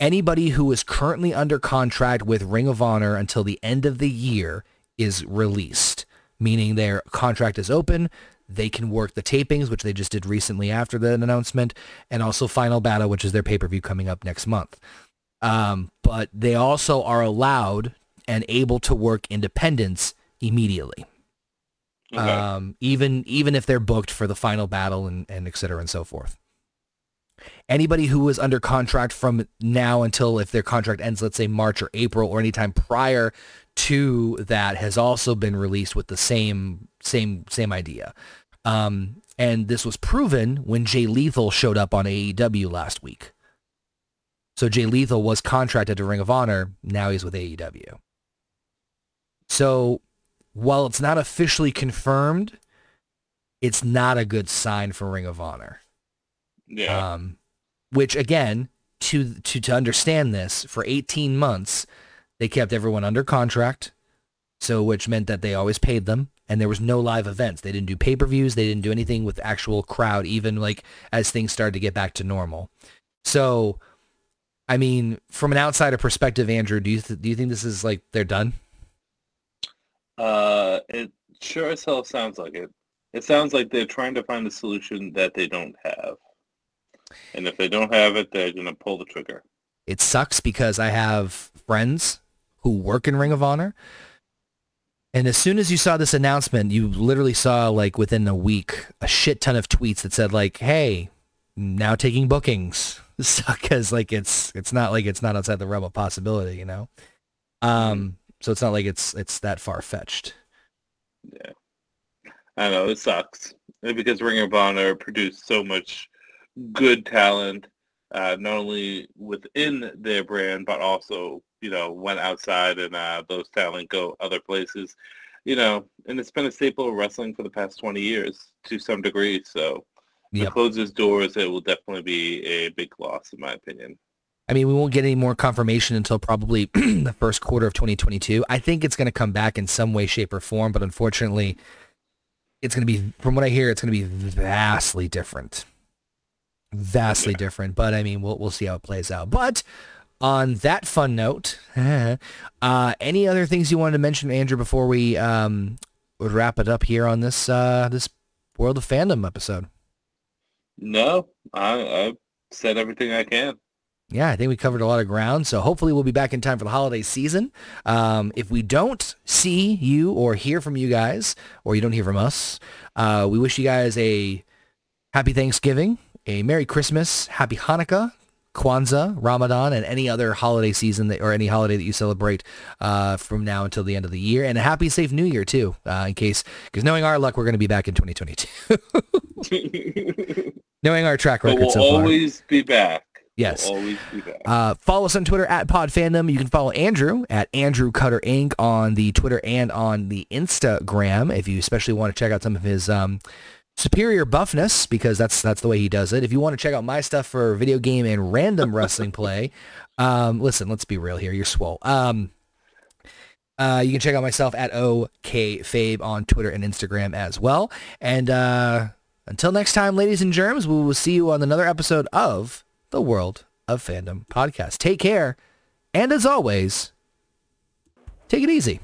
Anybody who is currently under contract with Ring of Honor until the end of the year is released meaning their contract is open. They can work the tapings, which they just did recently after the announcement, and also Final Battle, which is their pay per view coming up next month. Um, but they also are allowed and able to work independence immediately. Okay. Um, even even if they're booked for the final battle and, and et cetera and so forth. Anybody who is under contract from now until if their contract ends, let's say March or April or any time prior to that has also been released with the same same same idea. Um, and this was proven when Jay Lethal showed up on AEW last week. So Jay Lethal was contracted to Ring of Honor. Now he's with AEW. So while it's not officially confirmed, it's not a good sign for Ring of Honor.
Yeah. Um,
which again, to to to understand this, for 18 months, they kept everyone under contract. So which meant that they always paid them and there was no live events. They didn't do pay-per-views. They didn't do anything with actual crowd, even like as things started to get back to normal. So, I mean, from an outsider perspective, Andrew, do you th- do you think this is like they're done?
Uh, it sure as hell sounds like it. It sounds like they're trying to find a solution that they don't have, and if they don't have it, they're gonna pull the trigger.
It sucks because I have friends who work in Ring of Honor and as soon as you saw this announcement, you literally saw like within a week a shit ton of tweets that said like, "Hey, now taking bookings." Because like it's it's not like it's not outside the realm of possibility, you know. Um, mm-hmm. so it's not like it's it's that far fetched.
Yeah, I know it sucks because Ring of Honor produced so much good talent, uh, not only within their brand but also you know went outside and uh, those talent go other places. You know, and it's been a staple of wrestling for the past 20 years to some degree. So yep. it closes doors. It will definitely be a big loss, in my opinion.
I mean, we won't get any more confirmation until probably the first quarter of 2022. I think it's going to come back in some way, shape, or form, but unfortunately, it's going to be, from what I hear, it's going to be vastly different. Vastly yeah. different. But I mean, we'll, we'll see how it plays out. But on that fun note, uh, any other things you wanted to mention, Andrew, before we um, wrap it up here on this uh, this World of Fandom episode?
No, I, I said everything I can
yeah, I think we covered a lot of ground. So hopefully we'll be back in time for the holiday season. Um, if we don't see you or hear from you guys, or you don't hear from us, uh, we wish you guys a happy Thanksgiving, a Merry Christmas, Happy Hanukkah, Kwanzaa, Ramadan, and any other holiday season that, or any holiday that you celebrate uh, from now until the end of the year. And a happy, safe New Year too, uh, in case because knowing our luck, we're going to be back in 2022. knowing our track record, but
we'll
so
always far. be back.
Yes. We'll uh, follow us on Twitter at PodFandom. You can follow Andrew at Andrew Cutter Inc. on the Twitter and on the Instagram if you especially want to check out some of his um, Superior Buffness, because that's that's the way he does it. If you want to check out my stuff for video game and random wrestling play, um, listen, let's be real here. You're swole. Um, uh, you can check out myself at OKFabe on Twitter and Instagram as well. And uh, until next time, ladies and germs, we will see you on another episode of the World of Fandom podcast. Take care. And as always, take it easy.